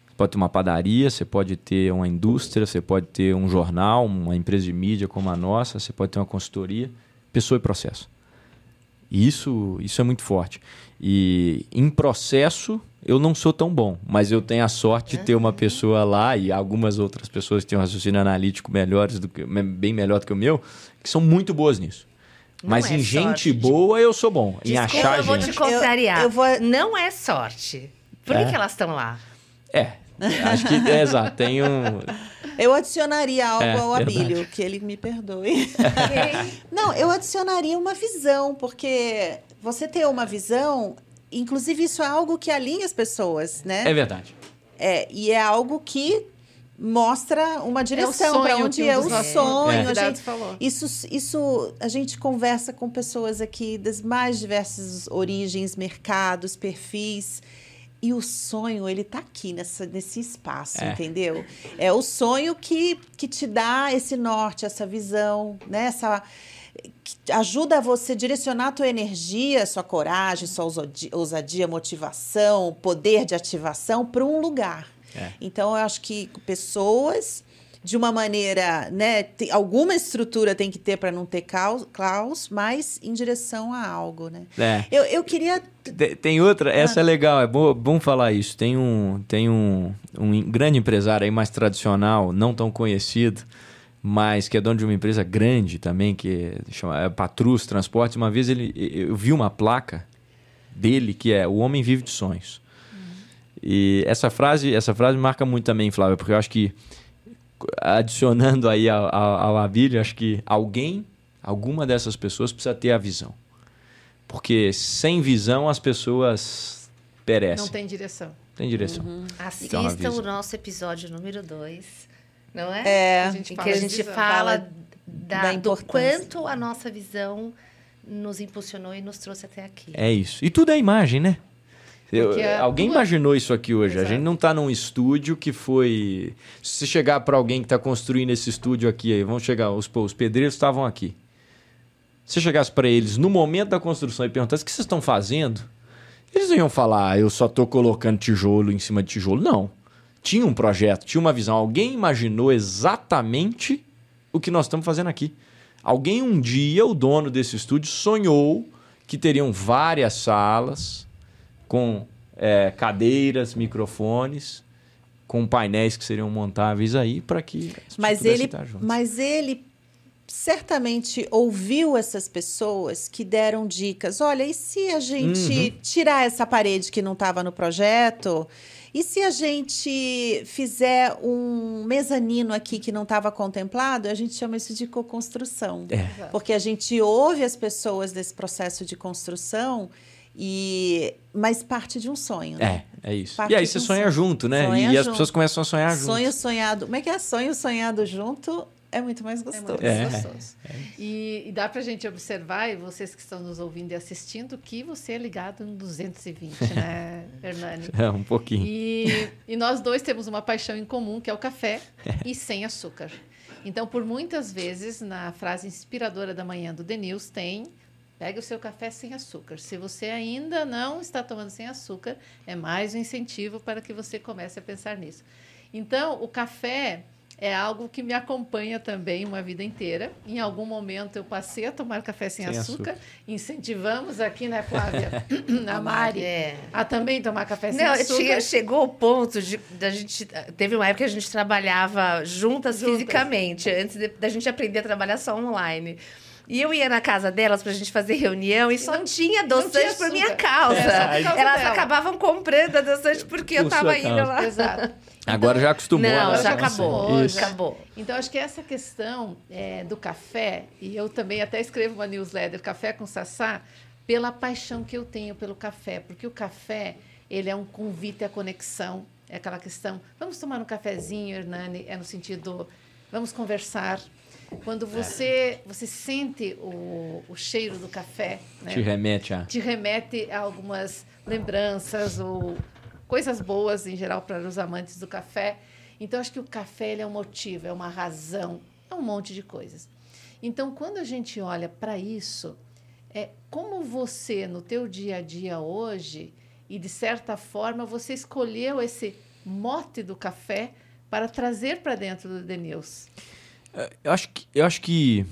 B: Você pode ter uma padaria, você pode ter uma indústria, você pode ter um jornal, uma empresa de mídia como a nossa, você pode ter uma consultoria. Pessoa e processo. E isso, isso é muito forte. E em processo, eu não sou tão bom, mas eu tenho a sorte de ter uma pessoa lá e algumas outras pessoas que têm um raciocínio analítico melhores do que, bem melhor do que o meu, que são muito boas nisso.
C: Não
B: mas
C: é
B: em gente
C: sorte,
B: boa, eu sou bom. em
C: Desculpa,
B: achar
C: eu vou
B: gente.
C: te contrariar.
A: Eu- eu vou-
C: Não é sorte. Por que,
B: É.
C: que elas estão lá?
B: É, acho que é exato. Tem um.
A: Eu adicionaria algo
B: É,
A: ao
B: verdade.
A: Abílio, que ele me perdoe. Não, eu adicionaria uma visão, porque você ter uma visão, inclusive isso é algo que alinha as pessoas, né?
B: É verdade.
A: É, e é algo que mostra uma direção para
D: sonho
A: onde
D: um
A: é o sonho. A
D: convidados
A: gente, isso, isso a gente conversa com pessoas aqui das mais diversas origens, mercados, perfis. E o sonho, ele tá aqui nessa, nesse espaço,
B: É.
A: entendeu? É o sonho que, que te dá esse norte, essa visão, né? Essa, que ajuda você a direcionar a tua energia, sua coragem, sua ousadi- ousadia, motivação, poder de ativação para um lugar.
B: É.
A: Então, eu acho que pessoas, de uma maneira, né? tem- alguma estrutura tem que ter para não ter caos, caos, mas em direção a algo, né?
B: É.
A: Eu, eu queria.
B: Te- Tem outra, essa é legal, é bom, bom falar isso. Tem um, tem um, um grande empresário aí mais tradicional, não tão conhecido, mas que é dono de uma empresa grande também, que chama é Patrus Transportes. Uma vez ele, eu vi uma placa dele que é O Homem Vive de Sonhos. E essa frase, essa frase marca muito também, Flávia, porque eu acho que adicionando aí ao, ao, Abílio, acho que alguém, alguma dessas pessoas precisa ter a visão. Porque sem visão as pessoas perecem.
D: Não tem direção.
B: Tem direção.
C: Assistam
B: uma visão.
C: o nosso episódio número 2, não é?
A: É,
D: A gente
C: Em que a gente
D: visão.
C: fala da,
A: da
C: do quanto a nossa visão nos impulsionou e nos trouxe até aqui.
B: É isso. E tudo é imagem, né? Eu-
D: a
B: alguém
D: tua-
B: imaginou isso aqui hoje. A
D: Exato.
B: gente não está num estúdio que foi. Se chegar para alguém que está construindo esse estúdio aqui, aí, vamos chegar, os, os pedreiros estavam aqui. Se chegasse para eles no momento da construção e perguntasse o que vocês estão fazendo, eles não iam falar, "Ah, eu só estou colocando tijolo em cima de tijolo. Não. Tinha um projeto, tinha uma visão. Alguém imaginou exatamente o que nós estamos fazendo aqui. Alguém um dia, o dono desse estúdio, sonhou que teriam várias salas com é, cadeiras, microfones com painéis que seriam montáveis aí para que as
A: Mas ele,
B: estar juntas.
A: mas ele certamente ouviu essas pessoas que deram dicas. Olha, e se a gente
B: Uhum.
A: tirar essa parede que não estava no projeto? E se a gente fizer um mezanino aqui que não estava contemplado? A gente chama isso de co-construção.
B: É.
A: Porque a gente ouve as pessoas desse processo de construção e mas parte de um sonho, né?
B: É, é isso.
A: Parte
B: e aí você
A: um
B: sonha
A: sonho.
B: junto, né?
A: Sonha
B: e as
A: junto.
B: pessoas começam a sonhar junto.
A: Sonho sonhado. Como é que é? Sonho sonhado junto é muito mais
D: É
A: gostoso.
D: muito
B: É.
D: gostoso. E, e dá pra gente observar, e vocês que estão nos ouvindo e assistindo, que você é ligado no 220, né, Hernani?
B: É, um pouquinho.
D: E, e nós dois temos uma paixão em comum, que é o café e sem açúcar. Então, por muitas vezes, na frase inspiradora da manhã do Denils, tem pegue o seu café sem açúcar. Se você ainda não está tomando sem açúcar, é mais um incentivo para que você comece a pensar nisso. Então, o café é algo que me acompanha também uma vida inteira. Em algum momento eu passei a tomar café sem,
B: Sem
D: açúcar.
B: açúcar.
D: Incentivamos aqui, né, Flávia? a Mari.
C: É.
D: A também tomar café sem
C: Não,
D: açúcar.
C: tinha- chegou o ponto de da gente. Teve uma época que a gente trabalhava juntas,
D: Juntas.
C: fisicamente, antes de- da gente aprender a trabalhar só online. E eu ia na casa delas pra gente fazer reunião e, só
D: não-
C: tinha adoçante por minha causa.
D: É, causa
C: Elas
D: dela.
C: acabavam comprando adoçante porque eu
B: Por
C: tava
B: sua
C: indo
B: causa.
C: lá.
D: Exato.
B: Agora já acostumou.
C: Não,
B: ela
C: já acabou.
D: Isso.
C: Acabou.
D: Então, acho que essa questão é, do café, e eu também até escrevo uma newsletter, Café com Sassá, pela paixão que eu tenho pelo café, porque o café, ele é um convite à conexão, é aquela questão, vamos tomar um cafezinho, Hernani, é no sentido, vamos conversar. Quando você, você sente o, o cheiro do café, né?
B: Te remete a.
D: te remete a algumas lembranças ou coisas boas em geral para os amantes do café. Então acho que o café ele é um motivo, é uma razão, é um monte de coisas. Então quando a gente olha para isso, é como você no teu dia a dia hoje e de certa forma você escolheu esse mote do café para trazer para dentro do Denils.
B: Eu acho que. Eu acho que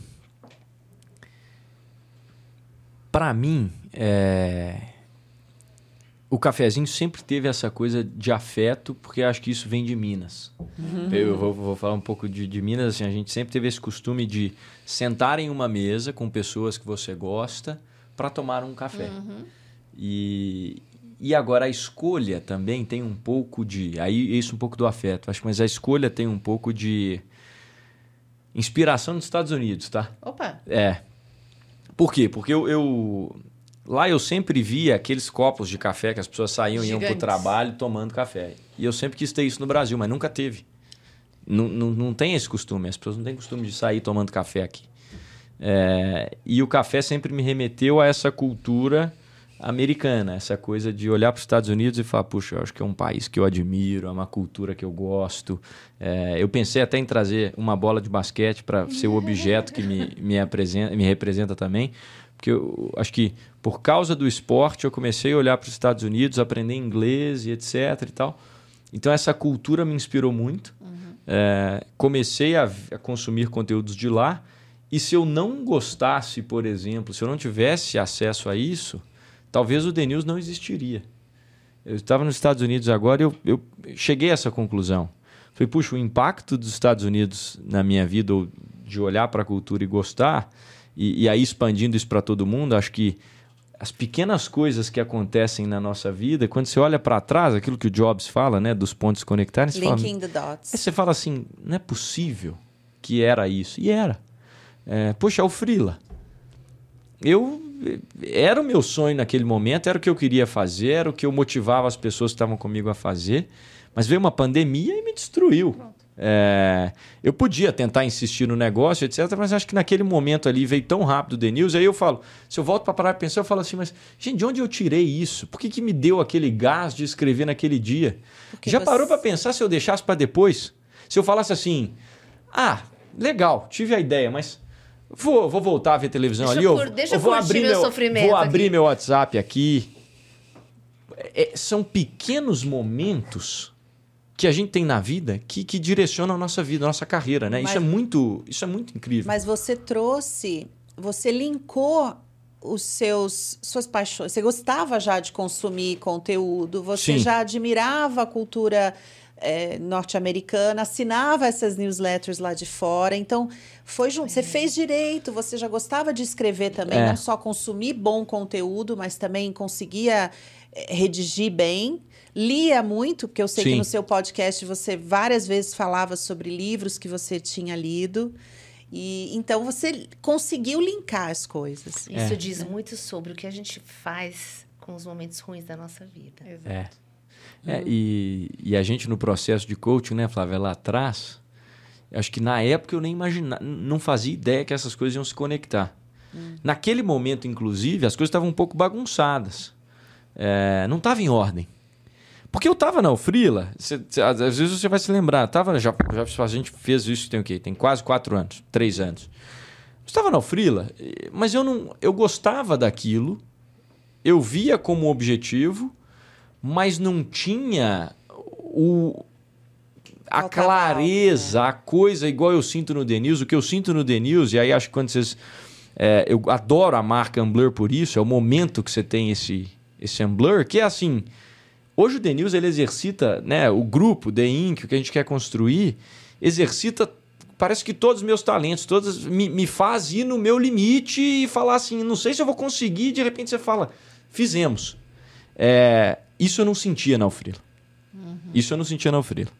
B: para mim, é, o cafezinho sempre teve essa coisa de afeto, porque acho que isso vem de Minas. Eu vou, vou falar um pouco de, de Minas. Assim, a gente sempre teve esse costume de sentar em uma mesa com pessoas que você gosta para tomar um café. E, e agora a escolha também tem um pouco de. Aí isso um pouco do afeto, acho, mas a escolha tem um pouco de inspiração nos Estados Unidos, tá?
D: Opa,
B: É. Por quê? Porque eu, eu- lá eu sempre via aqueles copos de café que as pessoas saíam e iam pro
D: Gigantes.
B: trabalho tomando café. E eu sempre quis ter isso no Brasil, mas nunca teve. Não, não, não tem esse costume, as pessoas não têm costume de sair tomando café aqui. É, e o café sempre me remeteu a essa cultura americana, essa coisa de olhar para os Estados Unidos e falar, puxa, eu acho que é um país que eu admiro, é uma cultura que eu gosto. É, eu pensei até em trazer uma bola de basquete para ser o objeto que me, me, apresenta, me representa também, porque eu acho que por causa do esporte eu comecei a olhar para os Estados Unidos, aprender inglês e etc e tal. Então essa cultura me inspirou muito. É, comecei a, a consumir conteúdos de lá. E se eu não gostasse, por exemplo, se eu não tivesse acesso a isso, talvez o The News não existiria. Eu estava nos Estados Unidos agora e eu, eu cheguei a essa conclusão. Falei, puxa, o impacto dos Estados Unidos na minha vida, ou de olhar para a cultura e gostar, e, e aí expandindo isso para todo mundo, acho que as pequenas coisas que acontecem na nossa vida, quando você olha para trás, aquilo que o Jobs fala, né, dos pontos conectados, você fala,
A: Linking the dots.
B: Aí você fala assim, não é possível que era isso. E era. É, poxa, o Frila. Eu era o meu sonho naquele momento, era o que eu queria fazer, era o que eu motivava as pessoas que estavam comigo a fazer. Mas veio uma pandemia e me destruiu. É, eu podia tentar insistir no negócio, etc., mas acho que naquele momento ali veio tão rápido o The News. Aí eu falo, se eu volto para parar e pensar, eu falo assim, mas, gente, de onde eu tirei isso? Por que, que me deu aquele gás de escrever naquele dia?
A: Porque
B: Já
A: você-
B: parou para pensar se eu deixasse para depois? Se eu falasse assim, ah, legal, tive a ideia, mas vou, vou voltar a ver televisão
C: Deixa
B: ali.
C: eu cur- deixa eu
B: vou abrir
C: meu
B: meu
C: sofrimento
B: Vou abrir
C: aqui.
B: meu WhatsApp aqui. É, são pequenos momentos que a gente tem na vida que, que direcionam a nossa vida, a nossa carreira, né?
A: Mas-
B: Isso é muito, isso é muito incrível.
A: Mas você trouxe, você linkou os seus suas paixões. Você gostava já de consumir conteúdo, você
B: Sim.
A: já admirava a cultura é, norte-americana, assinava essas newsletters lá de fora. Então, foi junto. Você fez direito, você já gostava de escrever também,
B: É.
A: não só consumir bom conteúdo, mas também conseguia eh, redigir bem. Lia muito, porque eu sei que
B: Sim.
A: no seu podcast você várias vezes falava sobre livros que você tinha lido. E então você conseguiu linkar as coisas.
C: Isso
B: É.
C: diz muito sobre o que a gente faz com os momentos ruins da nossa vida.
D: Exato.
B: É. E, e a gente no processo de coaching, né, Flávia, lá atrás, acho que na época eu nem imaginava, não fazia ideia que essas coisas iam se conectar. Naquele momento, inclusive, as coisas estavam um pouco bagunçadas. É, não estava em ordem. Porque eu estava na Ufrila, cê- cê- às vezes você vai se lembrar, tava, já, já a gente fez isso tem o quê? Tem quase quatro anos, três anos. Eu estava na Ufrila, mas eu não, eu gostava daquilo, eu via como objetivo, mas não tinha o, a
A: Faltava
B: clareza, a coisa igual eu sinto no The News. O que eu sinto no The News, e aí acho que quando vocês. é, eu adoro a marca Ambler por isso, é o momento que você tem esse, esse Ambler, que é assim. Hoje o The News ele exercita, né, o grupo, The Inc., o que a gente quer construir, exercita, parece que todos os meus talentos, todas me, me faz ir no meu limite e falar assim, não sei se eu vou conseguir, de repente você fala, fizemos. É, isso eu não sentia na Alfrila. Isso eu não sentia na Alfrila.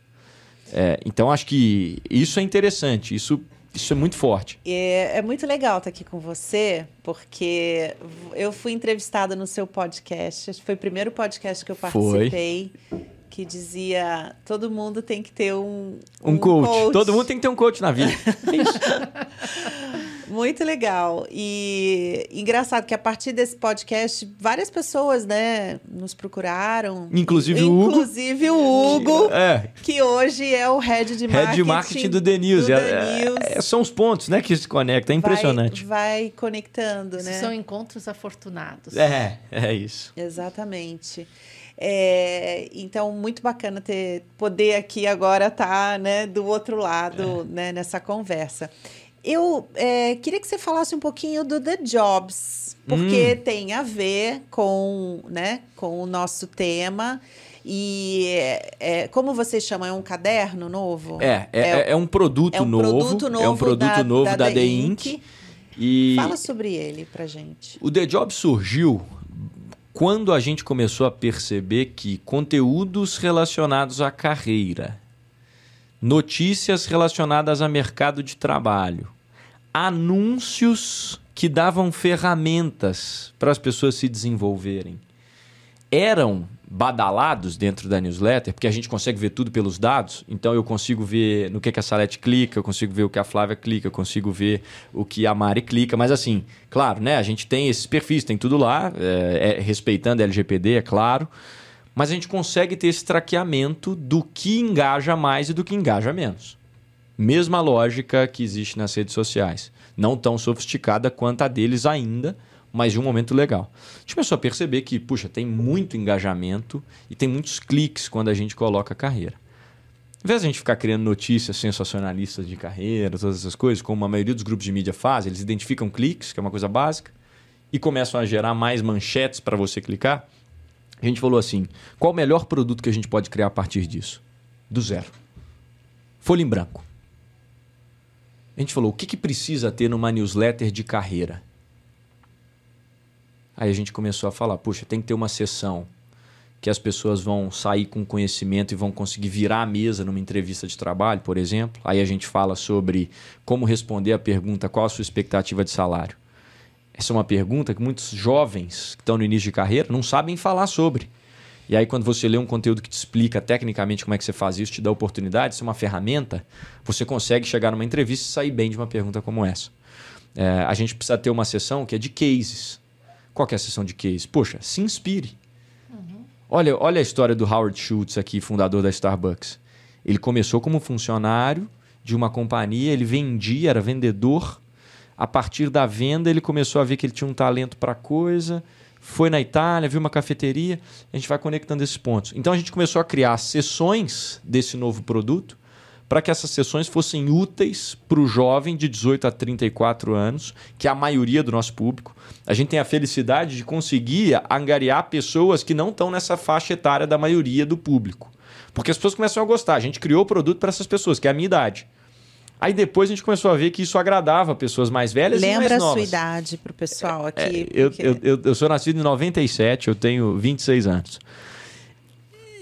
B: É, então acho que isso é interessante, isso, isso é muito forte.
A: É, é muito legal estar aqui com você, porque eu fui entrevistada no seu podcast. Foi o primeiro podcast que eu
B: Foi.
A: Que dizia: todo mundo tem que ter um,
B: Um, coach. Todo mundo tem que ter um coach na vida.
A: Muito legal. E engraçado que a partir desse podcast, várias pessoas, né, nos procuraram.
B: Inclusive o Hugo.
A: Inclusive o Hugo,
B: É,
A: que hoje é o head de marketing,
B: Head de marketing do The News.
A: do
B: É-
A: The
B: é-
A: News.
B: é- são os pontos né, que se conectam. É impressionante.
A: Vai, vai conectando, né?
D: são encontros afortunados.
B: É, é isso.
A: Exatamente. É, então, muito bacana ter poder aqui agora estar né, do outro lado né, nessa conversa. Eu é, queria que você falasse um pouquinho do The Jobs, porque tem a ver com, né, com o nosso tema. E é, é, como vocês chamam? É um caderno novo?
B: É, é, é, é um produto
A: é um
B: novo.
A: produto novo
B: é um produto
A: da-
B: novo
A: da
B: da,
A: The
B: The
A: Inc.
B: Inc. E
A: Fala sobre ele pra gente.
B: o The Job surgiu quando a gente começou a perceber que conteúdos relacionados à carreira, notícias relacionadas a mercado de trabalho, anúncios que davam ferramentas para as pessoas se desenvolverem, eram badalados dentro da newsletter, porque a gente consegue ver tudo pelos dados, então eu consigo ver no que, que a Salete clica, eu consigo ver o que a Flávia clica, eu consigo ver o que a Mari clica, mas assim, claro, né? A gente tem esses perfis, tem tudo lá, é, é, respeitando a LGPD, é claro, mas a gente consegue ter esse traqueamento do que engaja mais e do que engaja menos. Mesma lógica que existe nas redes sociais. Não tão sofisticada quanto a deles ainda, mas de um momento legal. A gente começou a perceber que, puxa, tem muito engajamento e tem muitos cliques quando a gente coloca a carreira. Em vez de a gente ficar criando notícias sensacionalistas de carreira, todas essas coisas, como a maioria dos grupos de mídia faz, eles identificam cliques, que é uma coisa básica, e começam a gerar mais manchetes para você clicar. A gente falou assim: qual o melhor produto que a gente pode criar a partir disso? Do zero. Folha em branco. A gente falou: o que, que precisa ter numa newsletter de carreira? Aí a gente começou a falar: puxa, tem que ter uma sessão que as pessoas vão sair com conhecimento e vão conseguir virar a mesa numa entrevista de trabalho, por exemplo. Aí a gente fala sobre como responder a pergunta: qual a sua expectativa de salário? Essa é uma pergunta que muitos jovens que estão no início de carreira não sabem falar sobre. E aí, quando você lê um conteúdo que te explica tecnicamente como é que você faz isso, te dá oportunidade, isso é uma ferramenta, você consegue chegar numa entrevista e sair bem de uma pergunta como essa. É, a gente precisa ter uma sessão que é de cases. Qual é a sessão de cases? Poxa, se inspire. Olha, olha a história do Howard Schultz aqui, fundador da Starbucks. Ele começou como funcionário de uma companhia, ele vendia, era vendedor. A partir da venda, ele começou a ver que ele tinha um talento para coisa. Foi na Itália, viu uma cafeteria. A gente vai conectando esses pontos. Então a gente começou a criar sessões desse novo produto para que essas sessões fossem úteis para o jovem de 18 a 34 anos, que é a maioria do nosso público. A gente tem a felicidade de conseguir angariar pessoas que não estão nessa faixa etária da maioria do público. Porque as pessoas começam a gostar. A gente criou o produto para essas pessoas, que é a minha idade. Aí depois a gente começou a ver que isso agradava pessoas mais velhas
A: Lembra
B: e mais
A: a
B: novas.
A: sua idade pro pessoal aqui.
B: É, eu,
A: porque-
B: eu, eu, eu sou nascido em 97, eu tenho 26 anos.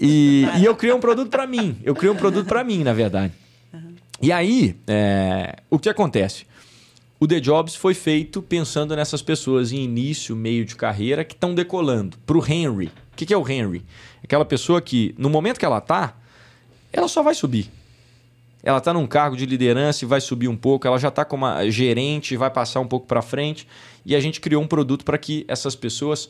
B: E, e eu criei um produto para mim. Eu criei um produto para mim, na verdade. E aí, é, o que acontece? O The Jobs foi feito pensando nessas pessoas em início, meio de carreira, que estão decolando. Para o Henry. O que, que é o Henry? Aquela pessoa que, no momento que ela tá, ela só vai subir. Ela está num cargo de liderança e vai subir um pouco, ela já está como gerente, vai passar um pouco para frente. E a gente criou um produto para que essas pessoas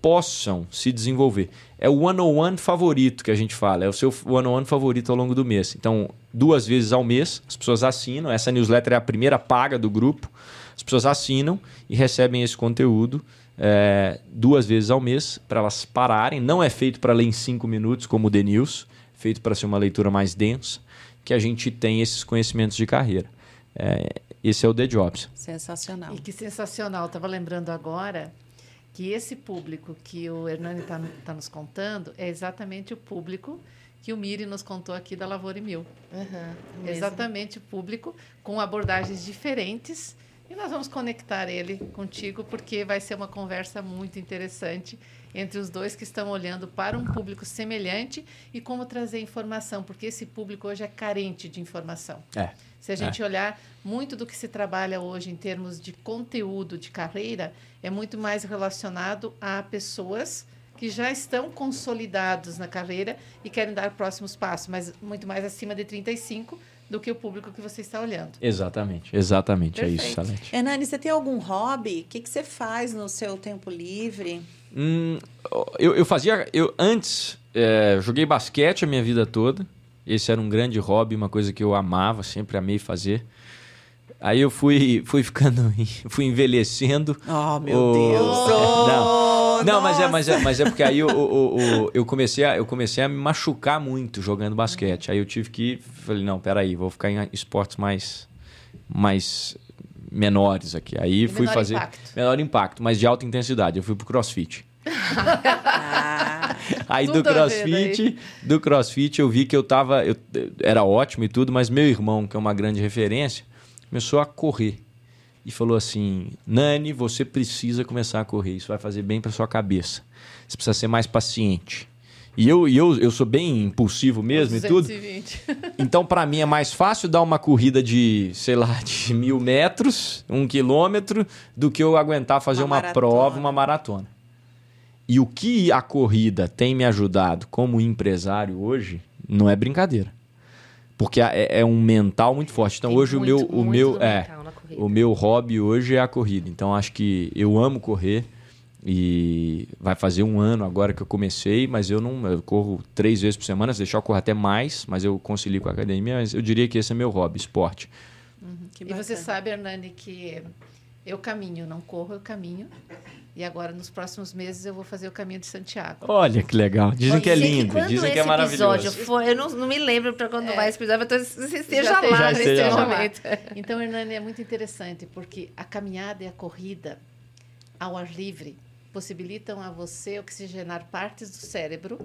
B: possam se desenvolver. É o one-on-one favorito que a gente fala, é o seu one-on-one favorito ao longo do mês. Então, duas vezes ao mês, as pessoas assinam. Essa newsletter é a primeira paga do grupo. As pessoas assinam e recebem esse conteúdo é, duas vezes ao mês para elas pararem. Não é feito para ler em cinco minutos, como o The News, feito para ser uma leitura mais densa, que a gente tem esses conhecimentos de carreira. É, esse é o The Jobs.
A: Sensacional.
D: E que sensacional. Estava lembrando agora que esse público que o Hernani está nos contando é exatamente o público que o Miri nos contou aqui da Lavoura e Mil.
C: Mesmo.
D: Exatamente o público com abordagens diferentes. E nós vamos conectar ele contigo, porque vai ser uma conversa muito interessante entre os dois que estão olhando para um público semelhante e como trazer informação, porque esse público hoje é carente de informação.
B: É.
D: Se a gente olhar muito do que se trabalha hoje em termos de conteúdo de carreira, é muito mais relacionado a pessoas que já estão consolidados na carreira e querem dar próximos passos, mas muito mais acima de 35 do que o público que você está olhando.
B: Exatamente, exatamente. É isso,
D: Perfeito.
B: Salete.
A: Hernani, você tem algum hobby? O que, que você faz no seu tempo livre?
B: Hum, eu, eu fazia. Eu antes é, joguei basquete a minha vida toda. Esse era um grande hobby, uma coisa que eu amava, sempre amei fazer. Aí eu fui, fui ficando, fui envelhecendo.
A: Oh, meu
B: O-
A: Deus.
B: É,
A: Oh,
B: não, não mas, é, mas, é, mas é porque aí eu, eu, eu, eu comecei a, eu comecei a me machucar muito jogando basquete. Aí eu tive que. Falei, não, peraí, vou ficar em esportes mais, mais menores aqui. Aí
D: De
B: fui
D: menor
B: fazer.
D: impacto.
B: Menor impacto, mas de alta intensidade. Eu fui pro crossfit.
A: Ah,
B: Aí do CrossFit, do CrossFit eu vi que eu tava, eu, era ótimo e tudo, mas meu irmão, que é uma grande referência, começou a correr e falou assim: "Nani, você precisa começar a correr, isso vai fazer bem para sua cabeça. Você precisa ser mais paciente". E eu, eu, eu sou bem impulsivo mesmo e tudo.
D: 220.
B: Então, para mim, é mais fácil dar uma corrida de, sei lá, de mil metros, um quilômetro, do que eu aguentar fazer
A: Uma
B: uma, prova, uma maratona. E o que a corrida tem me ajudado como empresário hoje, não é brincadeira. Porque é, é um mental muito forte. Então,
C: Tem
B: hoje o
C: muito,
B: meu, o meu, é, o meu hobby hoje é a corrida. Então, acho que eu amo correr. E vai fazer um ano agora que eu comecei, mas eu não eu corro três vezes por semana, se deixar eu corro até mais, mas eu concilio com a academia, mas eu diria que esse é meu hobby, esporte.
A: que
D: E você sabe, Hernani, que eu caminho, não corro, eu caminho. E agora, nos próximos meses, eu vou fazer o caminho de Santiago.
B: Olha que legal. Dizem que é lindo,
C: quando
B: dizem que é maravilhoso.
C: for, eu não, não me lembro para quando vai esse episódio, mas você esteja
D: Já
C: lá nesse
B: esteja lá.
C: momento.
D: Então, Hernani, é muito interessante, porque a caminhada e a corrida ao ar livre possibilitam a você oxigenar partes do cérebro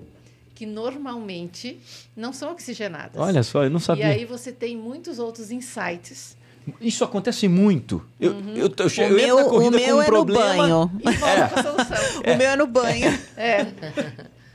D: que normalmente não são oxigenadas.
B: Olha só, eu não
D: E
B: sabia.
D: aí você tem muitos outros insights.
B: Isso acontece muito. Eu, eu, eu,
A: O
B: chego- eu entro
A: meu,
B: na
A: o
B: corrida
A: meu
B: com um
A: é
B: problema.
A: no banho.
D: E volta para a solução.
A: O meu é no banho.
D: É.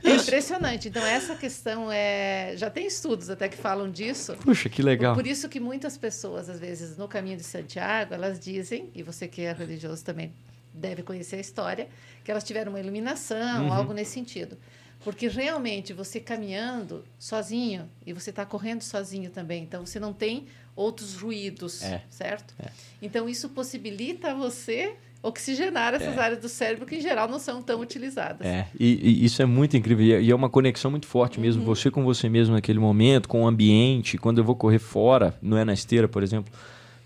D: É impressionante. Então, essa questão é. Já tem estudos até que falam disso.
B: Puxa, que legal.
D: Por isso que muitas pessoas, às vezes, no caminho de Santiago, elas dizem, e você que é religioso também deve conhecer a história, que elas tiveram uma iluminação,
B: Uhum.
D: algo nesse sentido. Porque realmente você caminhando sozinho e você está correndo sozinho também, então você não tem outros ruídos,
B: É.
D: certo? Então isso possibilita você oxigenar essas áreas do cérebro que em geral não são tão utilizadas.
B: É, e, e isso é muito incrível. E é- E é uma conexão muito forte mesmo. Você com você mesmo naquele momento, com o ambiente. Quando eu vou correr fora, não é na esteira, por exemplo,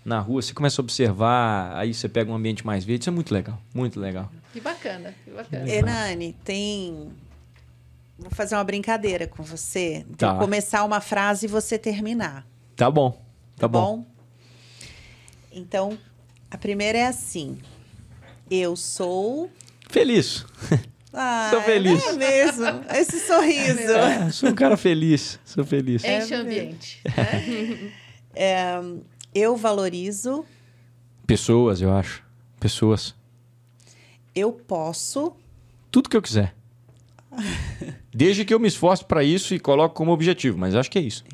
B: na rua, você começa a observar, aí você pega um ambiente mais verde. Isso é muito legal, muito legal.
D: Que bacana, que bacana.
A: Hernani, tem. Vou fazer uma brincadeira com você.
B: Tá.
A: começar uma frase e você terminar.
B: Tá bom, tá, bom.
A: Então, a primeira é assim. Eu sou.
B: Feliz.
A: Ah,
B: Sou feliz.
A: É mesmo. Esse sorriso.
B: É, sou um cara feliz, sou feliz.
D: Enche o ambiente. né?
A: É, eu valorizo,
B: Pessoas, eu acho. Pessoas.
A: eu posso,
B: Tudo que eu quiser. Desde que eu me esforce para isso e coloque como objetivo, mas acho que é isso.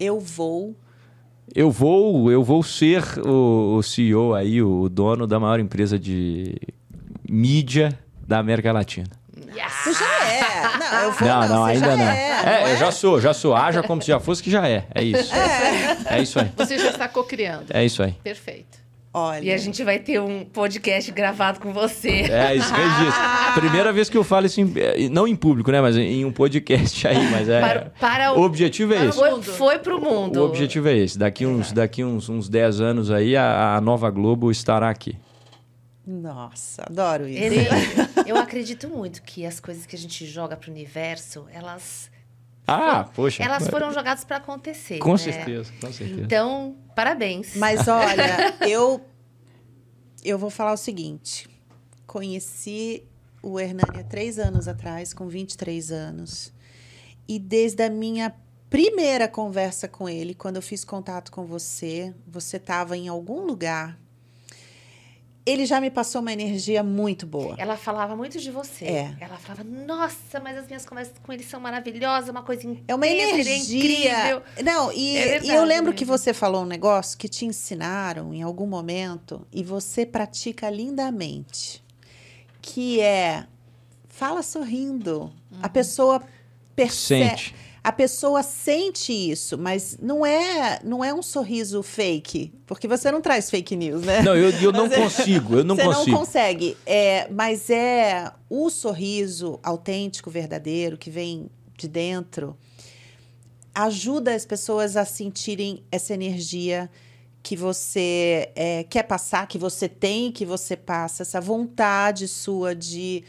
A: eu vou,
B: Eu vou, eu vou ser o, o CEO aí, o dono da maior empresa de mídia da América Latina.
A: Tu já é. Não, eu vou
B: Não,
A: não,
B: não,
A: você
B: ainda
A: já
B: não.
A: É,
B: É, eu já sou, já sou. Haja como se já fosse que já é. É isso. É, isso aí.
D: Você já está cocriando.
B: É isso aí.
D: Perfeito.
A: Olha,
C: E a gente vai ter um podcast gravado com você.
B: É isso, registro. Primeira vez que eu falo isso, em- eh, não em público, né? Mas em um podcast aí. Mas é.
C: Para, para
B: O
C: o.
B: objetivo é
D: para
B: esse.
C: Foi, foi pro mundo.
B: O objetivo é esse. Daqui uns, daqui uns, uns 10 anos aí, a, a nova Globo estará aqui.
A: nossa, adoro isso.
C: Ele- eu acredito muito que as coisas que a gente joga pro universo, elas,
B: Ah, poxa.
C: elas foram jogadas para acontecer.
B: Com
C: né?
B: certeza, com certeza.
C: Então, parabéns.
A: Mas olha, eu eu vou falar o seguinte. Conheci o Hernani há três anos atrás, com 23 anos. E desde a minha primeira conversa com ele, quando eu fiz contato com você, você estava em algum lugar. Ele já me passou uma energia muito boa.
C: Ela falava muito de você.
A: É.
C: Ela falava, nossa, mas as minhas conversas com ele são maravilhosas, uma coisa incrível.
A: É uma energia. Não, e,
C: É
A: e
C: verdade
A: eu lembro que
C: mesmo.
A: você falou um negócio que te ensinaram em algum momento e você pratica lindamente. Que é fala sorrindo. A pessoa percebe.
B: Sente.
A: A pessoa sente isso, mas não é, não é um sorriso fake, porque você não traz fake news, né?
B: Não, eu, eu não
A: é-
B: consigo, eu não
A: você
B: consigo.
A: não consegue. É, mas é o sorriso autêntico, verdadeiro, que vem de dentro, ajuda as pessoas a sentirem essa energia que você é, quer passar, que você tem, que você passa, essa vontade sua de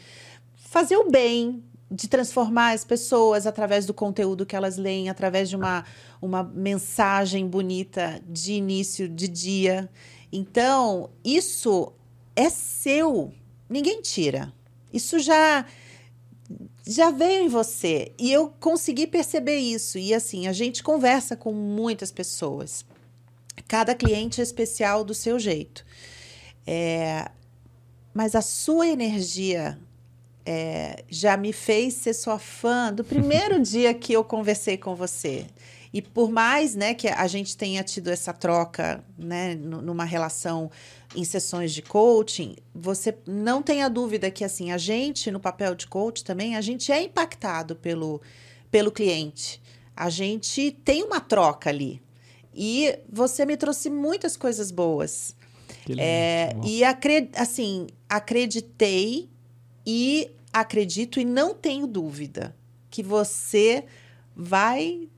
A: fazer o bem, de transformar as pessoas através do conteúdo que elas leem, através de uma, uma mensagem bonita de início de dia. Então, isso é seu, ninguém tira. Isso já já veio em você e eu consegui perceber isso. E assim, a gente conversa com muitas pessoas. Cada cliente é especial do seu jeito. É, mas a sua energia é, já me fez ser sua fã do primeiro dia que eu conversei com você. E por mais né, que a gente tenha tido essa troca né, nu- numa relação em sessões de coaching, você não tenha dúvida que assim a gente no papel de coach também a gente é impactado pelo, pelo cliente. A gente tem uma troca ali. E você me trouxe muitas coisas boas. É, e acre- assim, acreditei e acredito e não tenho dúvida que você vai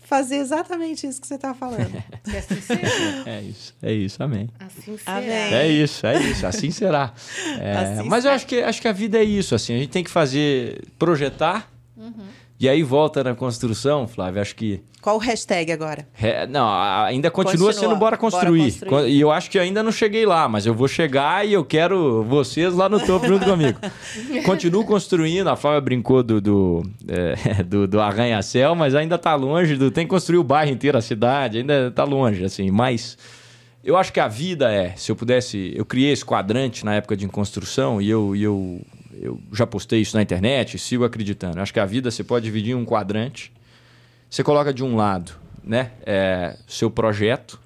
A: fazer exatamente isso que você está falando.
D: Que assim seja.
B: É isso, é isso, amém.
C: Assim será.
A: Amém.
B: É isso, é isso, assim será. É,
A: Assim
B: mas eu
A: será.
B: acho que, acho que a vida é isso, assim, a gente tem que fazer, projetar, e aí volta na construção, Flávio, acho que...
A: Qual o hashtag agora?
B: É, não, ainda continua,
A: Continua.
B: sendo bora
A: Bora
B: construir.
A: construir.
B: Con- E eu acho que ainda não cheguei lá, mas eu vou chegar e eu quero vocês lá no topo junto comigo. Continuo construindo, a Flávia brincou do, do, é, do, do arranha-céu, mas ainda tá longe, do, tem que construir o bairro inteiro, a cidade, ainda tá longe, assim, mas... Eu acho que a vida é, se eu pudesse, eu criei esse quadrante na época de construção e eu, e eu, eu já postei isso na internet sigo acreditando. Acho que a vida você pode dividir em um quadrante. Você coloca de um lado, né, é, seu projeto,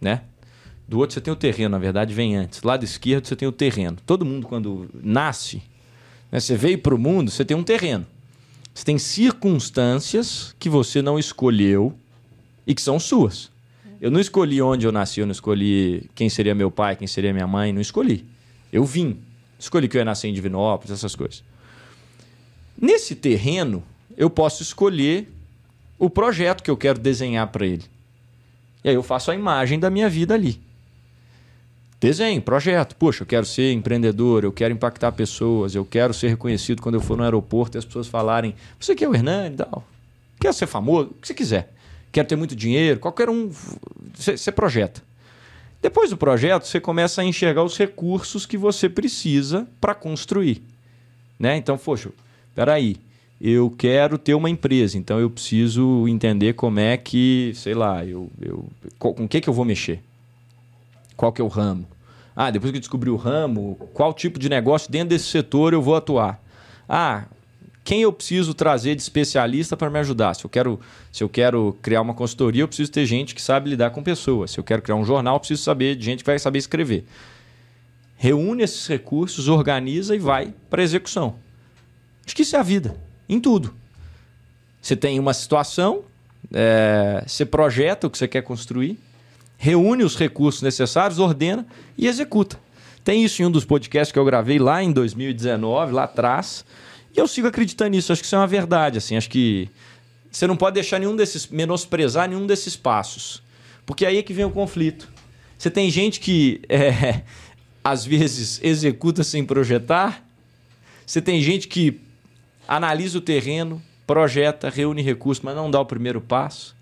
B: né? Do outro você tem o terreno, na verdade vem antes. Lado esquerdo você tem o terreno. Todo mundo quando nasce, né, você veio para o mundo, você tem um terreno. Você tem circunstâncias que você não escolheu e que são suas. Eu não escolhi onde eu nasci, eu não escolhi quem seria meu pai, quem seria minha mãe, não escolhi. Eu vim. Escolhi que eu ia nascer em Divinópolis, essas coisas. Nesse terreno, eu posso escolher o projeto que eu quero desenhar para ele. E aí eu faço a imagem da minha vida ali. Desenho, projeto. Poxa, eu quero ser empreendedor, eu quero impactar pessoas, eu quero ser reconhecido quando eu for no aeroporto e as pessoas falarem: Você quer o Hernani? Não. Quer ser famoso? O que você quiser. Quero ter muito dinheiro, qualquer um. Você projeta. Depois do projeto, você começa a enxergar os recursos que você precisa para construir. Né? Então, poxa, peraí, eu quero ter uma empresa, então eu preciso entender como é que, sei lá, eu, eu, com o que, que eu vou mexer? Qual que é o ramo? Ah, depois que eu descobri o ramo, qual tipo de negócio dentro desse setor eu vou atuar? Ah, quem eu preciso trazer de especialista para me ajudar? Se eu quero, se eu quero criar uma consultoria, eu preciso ter gente que sabe lidar com pessoas. Se eu quero criar um jornal, eu preciso saber de gente que vai saber escrever. Reúne esses recursos, organiza e vai para execução. Acho que isso é a vida, em tudo. Você tem uma situação, é, você projeta o que você quer construir, reúne os recursos necessários, ordena e executa. Tem isso em um dos podcasts que eu gravei lá em 2019, lá atrás. E eu sigo acreditando nisso. Acho que isso é uma verdade. Assim. Acho que você não pode deixar nenhum desses. menosprezar nenhum desses passos. Porque aí é que vem o conflito. Você tem gente que é, às vezes executa sem projetar. Você tem gente que analisa o terreno, projeta, reúne recursos, mas não dá o primeiro passo.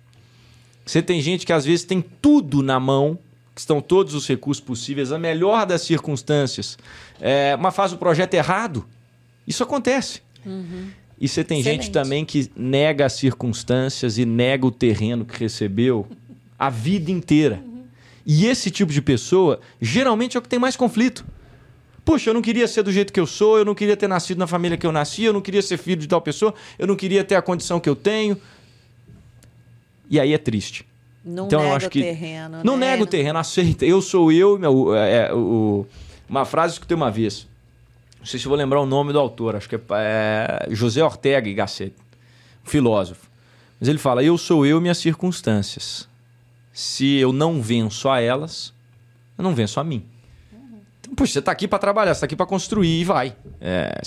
B: Você tem gente que às vezes tem tudo na mão, que estão todos os recursos possíveis, a melhor das circunstâncias, é, mas faz o projeto errado. Isso acontece. Uhum. E você tem Excelente. gente também que nega as circunstâncias e nega o terreno que recebeu a vida inteira. Uhum. E esse tipo de pessoa geralmente é o que tem mais conflito. Puxa, eu não queria ser do jeito que eu sou, eu não queria ter nascido na família que eu nasci, eu não queria ser filho de tal pessoa, eu não queria ter a condição que eu tenho. E aí é triste.
A: Não então, nega eu acho que o terreno.
B: Não né? nega o terreno, aceita. Eu sou eu. Meu, é, é, o, uma frase que eu escutei uma vez. Não sei se vou lembrar o nome do autor, acho que é, é José Ortega y Gasset, filósofo. Mas ele fala: Eu sou eu e minhas circunstâncias. Se eu não venço a elas, eu não venço a mim. Então, puxa, você está aqui para trabalhar, você está aqui para construir e vai. É,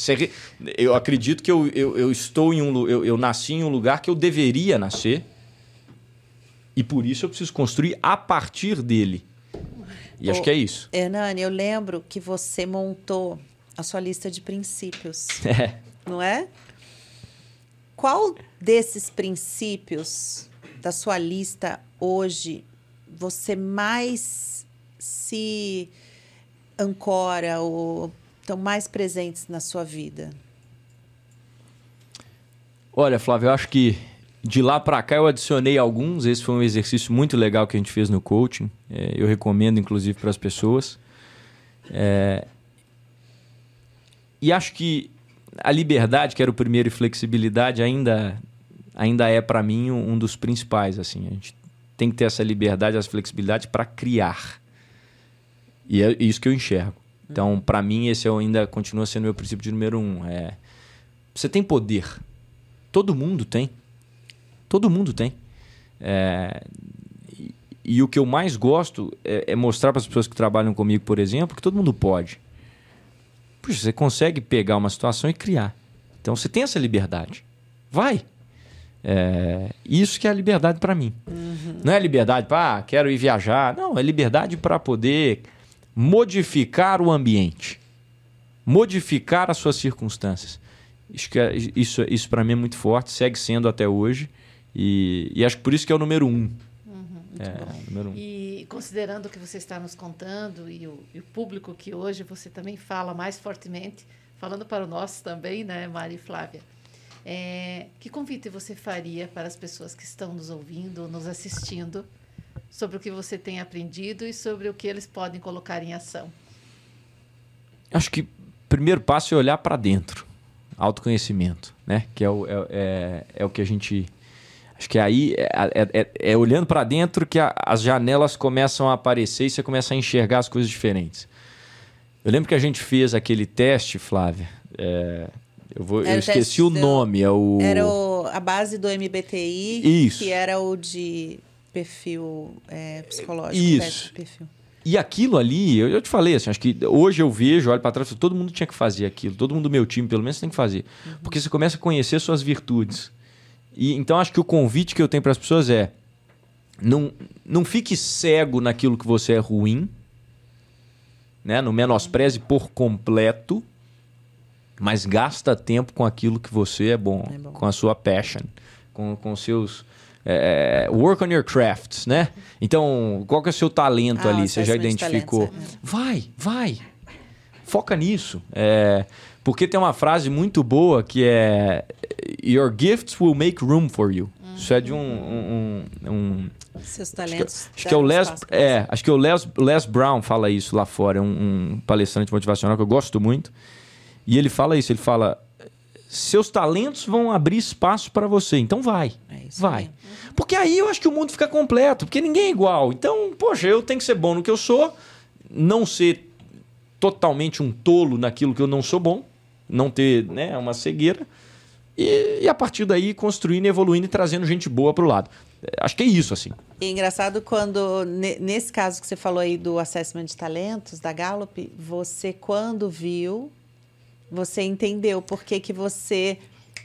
B: eu acredito que eu, eu, eu estou em um eu, eu nasci em um lugar que eu deveria nascer. E por isso eu preciso construir a partir dele. E acho que é isso.
A: Hernani, eu lembro que você montou a sua lista de princípios.
B: É.
A: Não é? Qual desses princípios da sua lista hoje você mais se ancora ou estão mais presentes na sua vida?
B: Olha, Flávio, eu acho que de lá para cá eu adicionei alguns. Esse foi um exercício muito legal que a gente fez no coaching. É, eu recomendo, inclusive, para as pessoas. É, e acho que a liberdade, que era o primeiro, e flexibilidade, ainda, ainda é para mim um, dos principais. Assim, a gente tem que ter essa liberdade, essa flexibilidade para criar. E é isso que eu enxergo. Então, para mim, esse ainda continua sendo meu princípio de número um. É, você tem poder. Todo mundo tem. Todo mundo tem. É, e, e, o que eu mais gosto é, é mostrar para as pessoas que trabalham comigo, por exemplo, que todo mundo pode. Puxa, você consegue pegar uma situação e criar. Então você tem essa liberdade. Vai. É, isso que é a liberdade para mim. Uhum. Não é liberdade para, ah, quero ir viajar. Não, é liberdade para poder modificar o ambiente, modificar as suas circunstâncias. Isso, é, isso, isso para mim é muito forte, segue sendo até hoje. E, e acho que por isso que é o número um.
D: É, número um. E considerando o que você está nos contando e o, e o, público que hoje você também fala mais fortemente, falando para o nosso também, né, Mari e Flávia, é, que convite você faria para as pessoas que estão nos ouvindo, nos assistindo, sobre o que você tem aprendido e sobre o que eles podem colocar em ação?
B: Acho que o primeiro passo é olhar para dentro, autoconhecimento, né? Que é o, é, é, é o que a gente Acho que aí é, é, é, é olhando para dentro que a, as janelas começam a aparecer e você começa a enxergar as coisas diferentes. Eu lembro que a gente fez aquele teste, Flávia. É, eu, vou, eu esqueci o nome. É o...
A: Era o, a base do MBTI, Isso. que era o de perfil é, psicológico.
B: Isso. Perfil. E aquilo ali, eu, eu te falei assim, acho que hoje eu vejo, olho para trás, todo mundo tinha que fazer aquilo, todo mundo do meu time, pelo menos, tem que fazer. Uhum. Porque você começa a conhecer suas virtudes. E então acho que o convite que eu tenho para as pessoas é não, não fique cego naquilo que você é ruim, né? Não menospreze por completo, mas gasta tempo com aquilo que você é bom, é bom. com a sua passion, com com seus é, work on your crafts, né? Então, qual que é o seu talento ah, ali? Você já identificou? Talento, é. vai, vai. Foca nisso. É, Porque tem uma frase muito boa que é Your gifts will make room for you. Isso é de um, um, um- um-
A: Seus
B: acho que,
A: talentos.
B: acho que é o Les, é, acho que é o Les, Les Brown fala isso lá fora, é um, um palestrante motivacional que eu gosto muito. E ele fala isso, ele fala seus talentos vão abrir espaço para você, então vai.
A: É
B: vai.
A: mesmo.
B: Porque aí eu acho que o mundo fica completo, porque ninguém é igual. Então, poxa, eu tenho que ser bom no que eu sou, não ser totalmente um tolo naquilo que eu não sou bom, não ter né, uma cegueira. E, e a partir daí construindo, evoluindo e trazendo gente boa pro lado. É, Acho que é isso, assim.
A: E é engraçado quando, ne- nesse caso que você falou aí do assessment de talentos, da Gallup, você quando viu, você entendeu por que, que você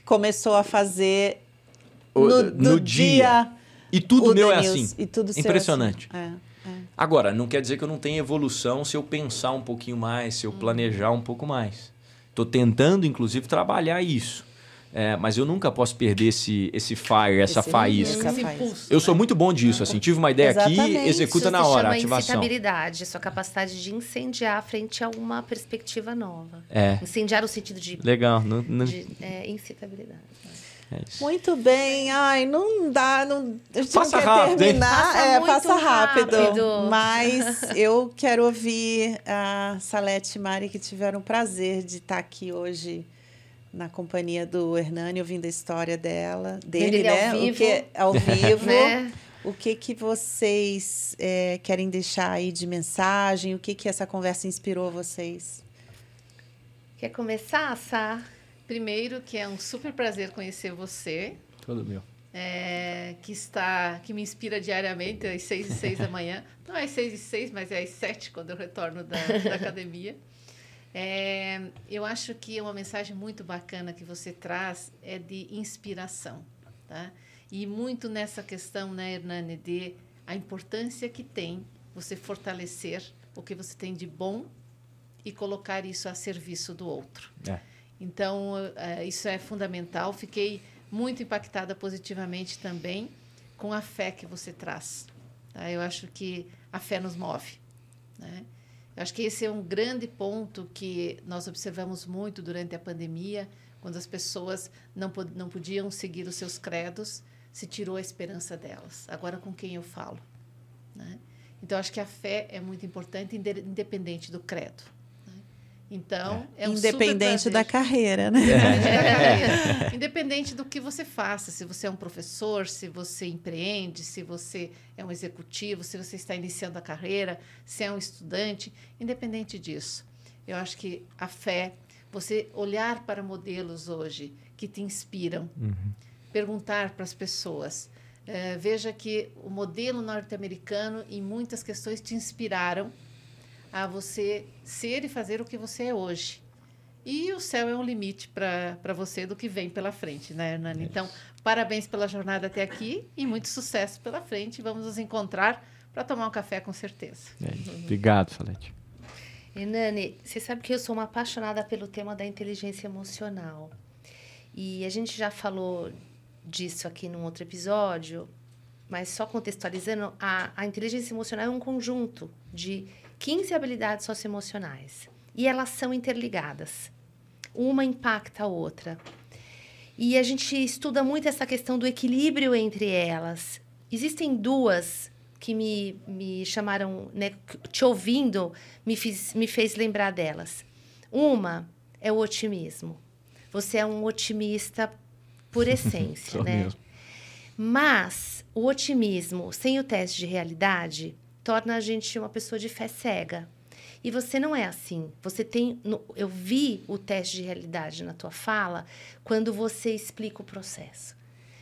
A: começou a fazer
B: O-
A: no,
B: no
A: no
B: dia.
A: dia.
B: E tudo
A: o
B: meu é assim.
A: E tudo é
B: Impressionante.
A: assim. É, é.
B: Agora, não quer dizer que eu não tenha evolução se eu pensar um pouquinho mais, se eu planejar um pouco mais. Estou tentando, inclusive, trabalhar isso. É, mas eu nunca posso perder esse, esse fire, essa
A: Esse
B: faísca.
A: Esse
D: impulso,
B: Eu sou
D: né?
B: muito bom disso, assim. Tive uma ideia aqui,
A: Exatamente.
B: executa
C: Isso
B: na hora,
C: chama
B: ativação.
C: incitabilidade, a sua capacidade de incendiar frente a uma perspectiva nova.
B: É,
C: Incendiar no sentido de,
B: legal. Não, não-
C: de é, incitabilidade.
B: É isso.
A: Muito bem. Ai, não dá. Não, a gente
B: Passa
A: não quer
B: rápido,
A: terminar.
C: Passa
A: é,
C: muito
A: passa rápido.
C: rápido.
A: Mas eu quero ouvir a Salete e Mari, que tiveram o prazer de estar aqui hoje na companhia do Hernani, ouvindo a história dela, dele,
C: Ele ao
A: né?
C: vivo.
A: O que, ao vivo.
C: Né?
A: O que, que vocês é, querem deixar aí de mensagem? O que, que essa conversa inspirou vocês?
C: Quer começar, Sá?
D: Primeiro, que é um super prazer conhecer você,
B: Todo meu.
D: é, que está, que me inspira diariamente às seis e seis da manhã. Não é às seis e seis, mas é às sete quando eu retorno da, da academia. É, eu acho que uma mensagem muito bacana que você traz é de inspiração, tá? E muito nessa questão, né, Hernani, de a importância que tem você fortalecer o que você tem de bom e colocar isso a serviço do outro.
B: É.
D: Então, eh, isso é fundamental. Fiquei muito impactada positivamente também com a fé que você traz. tá? Eu acho que a fé nos move. Né? Eu acho que esse é um grande ponto que nós observamos muito durante a pandemia, quando as pessoas não, não podiam seguir os seus credos, se tirou a esperança delas. Agora, com quem eu falo? Né? Então, acho que a fé é muito importante, inde- independente do credo. Então, é, um super
A: Independente da carreira, né?
D: É. Independente do que você faça, se você é um professor, se você empreende, se você é um executivo, se você está iniciando a carreira, se é um estudante, independente disso. Eu acho que a fé, você olhar para modelos hoje que te inspiram, perguntar para as pessoas. eh, veja que o modelo norte-americano, em muitas questões, te inspiraram a você ser e fazer o que você é hoje. E o céu é um limite para você do que vem pela frente, né, Hernani? Então, parabéns pela jornada até aqui e muito sucesso pela frente. Vamos nos encontrar para tomar um café com certeza.
B: É, obrigado, Salete.
C: Hernani, você sabe que eu sou uma apaixonada pelo tema da inteligência emocional. E a gente já falou disso aqui num outro episódio, mas só contextualizando, a, a inteligência emocional é um conjunto de 15 habilidades socioemocionais. E elas são interligadas. Uma impacta a outra. E a gente estuda muito essa questão do equilíbrio entre elas. Existem duas que me, me chamaram, né, te ouvindo, me, fiz, me fez lembrar delas. Uma é o otimismo. Você é um otimista por essência, né?
B: mesmo.
C: Mas o otimismo sem o teste de realidade torna a gente uma pessoa de fé cega. E você não é assim. Você tem. Eu vi o teste de realidade na tua fala quando você explica o processo.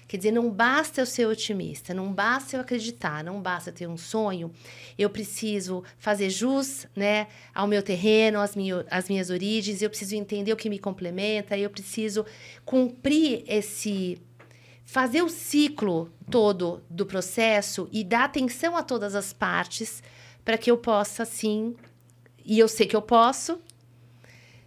C: Quer dizer, não basta eu ser otimista, não basta eu acreditar, não basta eu ter um sonho. Eu preciso fazer jus né, ao meu terreno, às, minha, às minhas origens, eu preciso entender o que me complementa, eu preciso cumprir esse. Fazer o ciclo todo do processo e dar atenção a todas as partes para que eu possa, sim, e eu sei que eu posso,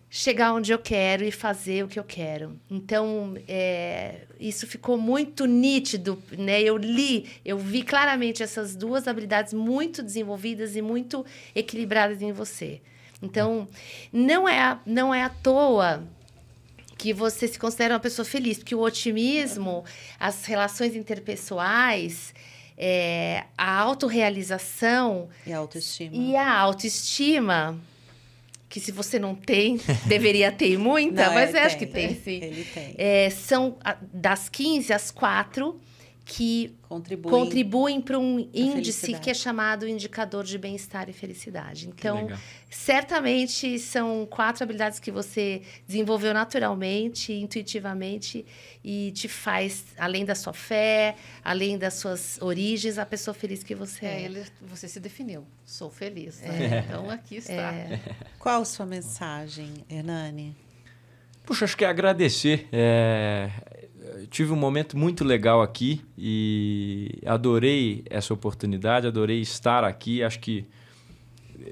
C: chegar onde eu quero e fazer o que eu quero. Então, é, isso ficou muito nítido, né? Eu li, eu vi claramente essas duas habilidades muito desenvolvidas e muito equilibradas em você. Então, não é, não é à toa que você se considera uma pessoa feliz, porque o otimismo, as relações interpessoais, é, a autorrealização
A: E a autoestima.
C: e a autoestima, que se você não tem, deveria ter muita,
A: Não,
C: mas acho que tem sim.
A: Ele tem.
C: É, são das 15 às 4 que
A: Contribui.
C: contribuem para um índice que é chamado indicador de bem-estar e felicidade. Então, certamente são quatro habilidades que você desenvolveu naturalmente, intuitivamente e te faz, além da sua fé, além das suas origens, a pessoa feliz que você
D: É,
C: é.
D: ele, você se definiu. Sou feliz. né? Então aqui está.
A: Qual a sua mensagem, Hernani?
B: Puxa, acho que é agradecer. É, tive um momento muito legal aqui e adorei essa oportunidade, adorei estar aqui. Acho que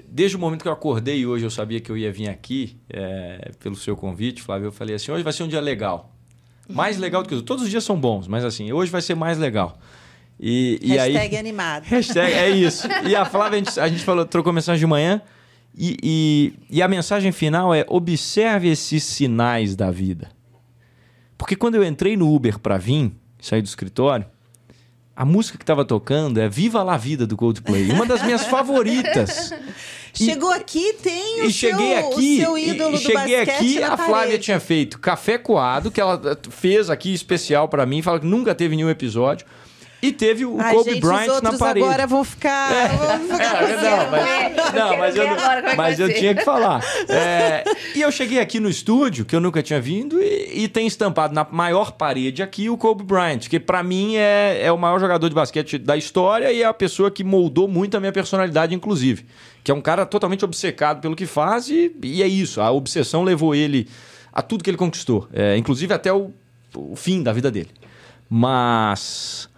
B: desde o momento que eu acordei hoje, eu sabia que eu ia vir aqui é, pelo seu convite, Flávio. Eu falei assim: hoje vai ser um dia legal. Mais legal do que os outros. Todos os dias são bons, mas assim, hoje vai ser mais legal. E, e aí,
A: Hashtag animado.
B: Hashtag, é isso. E a Flávia, a gente, a gente falou, trocou mensagem de manhã. E, e, e a mensagem final é: observe esses sinais da vida. Porque quando eu entrei no Uber para vir, sair do escritório, a música que estava tocando é Viva la Vida do Coldplay, uma das minhas favoritas. E-
A: Chegou aqui, tem o
B: E cheguei
A: seu,
B: aqui,
A: o seu
B: e-
A: ídolo
B: e,
A: do
B: cheguei aqui, a Flávia
A: parede.
B: tinha feito café coado, que ela fez aqui especial para mim, fala que nunca teve nenhum episódio. E teve o
A: Ai,
B: Kobe
A: gente,
B: Bryant
A: os
B: na
A: outros
B: parede.
A: agora vão ficar... vão ficar
B: É, não, mas, não, mas eu,
C: é
B: mas eu tinha que falar. É, e eu cheguei aqui no estúdio, que eu nunca tinha vindo, e, e tem estampado na maior parede aqui o Kobe Bryant, que pra mim é, é o maior jogador de basquete da história e é a pessoa que moldou muito a minha personalidade, inclusive. Que é um cara totalmente obcecado pelo que faz e, e é isso. A obsessão levou ele a tudo que ele conquistou, é, inclusive até o, o fim da vida dele. Mas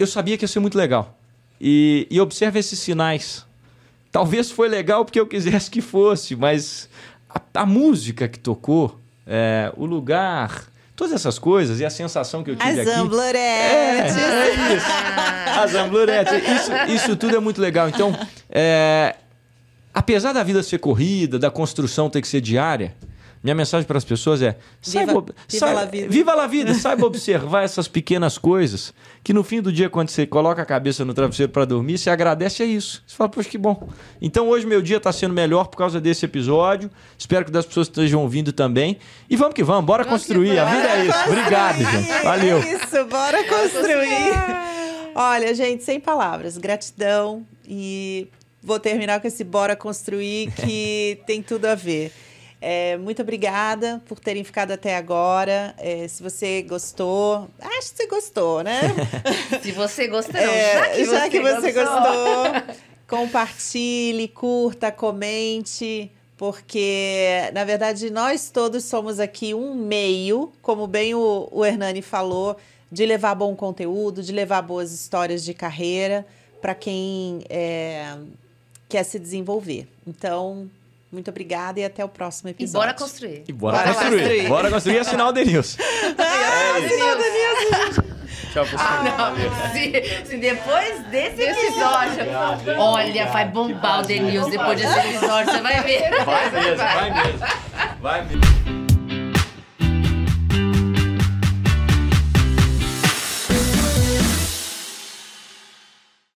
B: eu sabia que ia ser muito legal. E, e observe esses sinais. Talvez foi legal porque eu quisesse que fosse, mas a, a música que tocou, é, o lugar, todas essas coisas e a sensação que eu tive
A: As
B: aqui. É,
A: ambloretes.
B: é isso. As ambluretes. Isso, isso tudo é muito legal. Então, é, apesar da vida ser corrida, da construção ter que ser diária, minha mensagem para as pessoas é: saiba,
A: Viva- viva
B: saiba-
A: la vida.
B: Viva la vida, saiba observar essas pequenas coisas que no fim do dia, quando você coloca a cabeça no travesseiro para dormir, você agradece a isso. Você fala, poxa, que bom. Então hoje meu dia está sendo melhor por causa desse episódio. Espero que das pessoas estejam ouvindo também. E vamos que vamos, bora
D: Vamos que
B: construir. A vida é isso. Obrigado, gente. Valeu.
A: É isso, bora construir. Olha, gente, sem palavras. Gratidão. E vou terminar com esse bora construir que tem tudo a ver. É, muito obrigada por terem ficado até agora. É, se você gostou, acho que você gostou, né?
C: Se você gostou,
A: É,
C: já que você, gostou.
A: gostou, compartilhe, curta, comente, porque, na verdade, nós todos somos aqui um meio, como bem o, o Hernani falou, de levar bom conteúdo, de levar boas histórias de carreira para quem é, quer se desenvolver. Então, muito obrigada e até o próximo
C: E
A: episódio.
C: bora construir.
B: E bora,
A: Bora
B: construir.
A: construir.
B: Bora construir e assinar o Denilson. Tchau, pessoal.
C: Não, se, se depois desse episódio. Olha, vai bombar o Denilson depois desse episódio, você vai ver.
B: Vai mesmo, vai mesmo. Vai mesmo.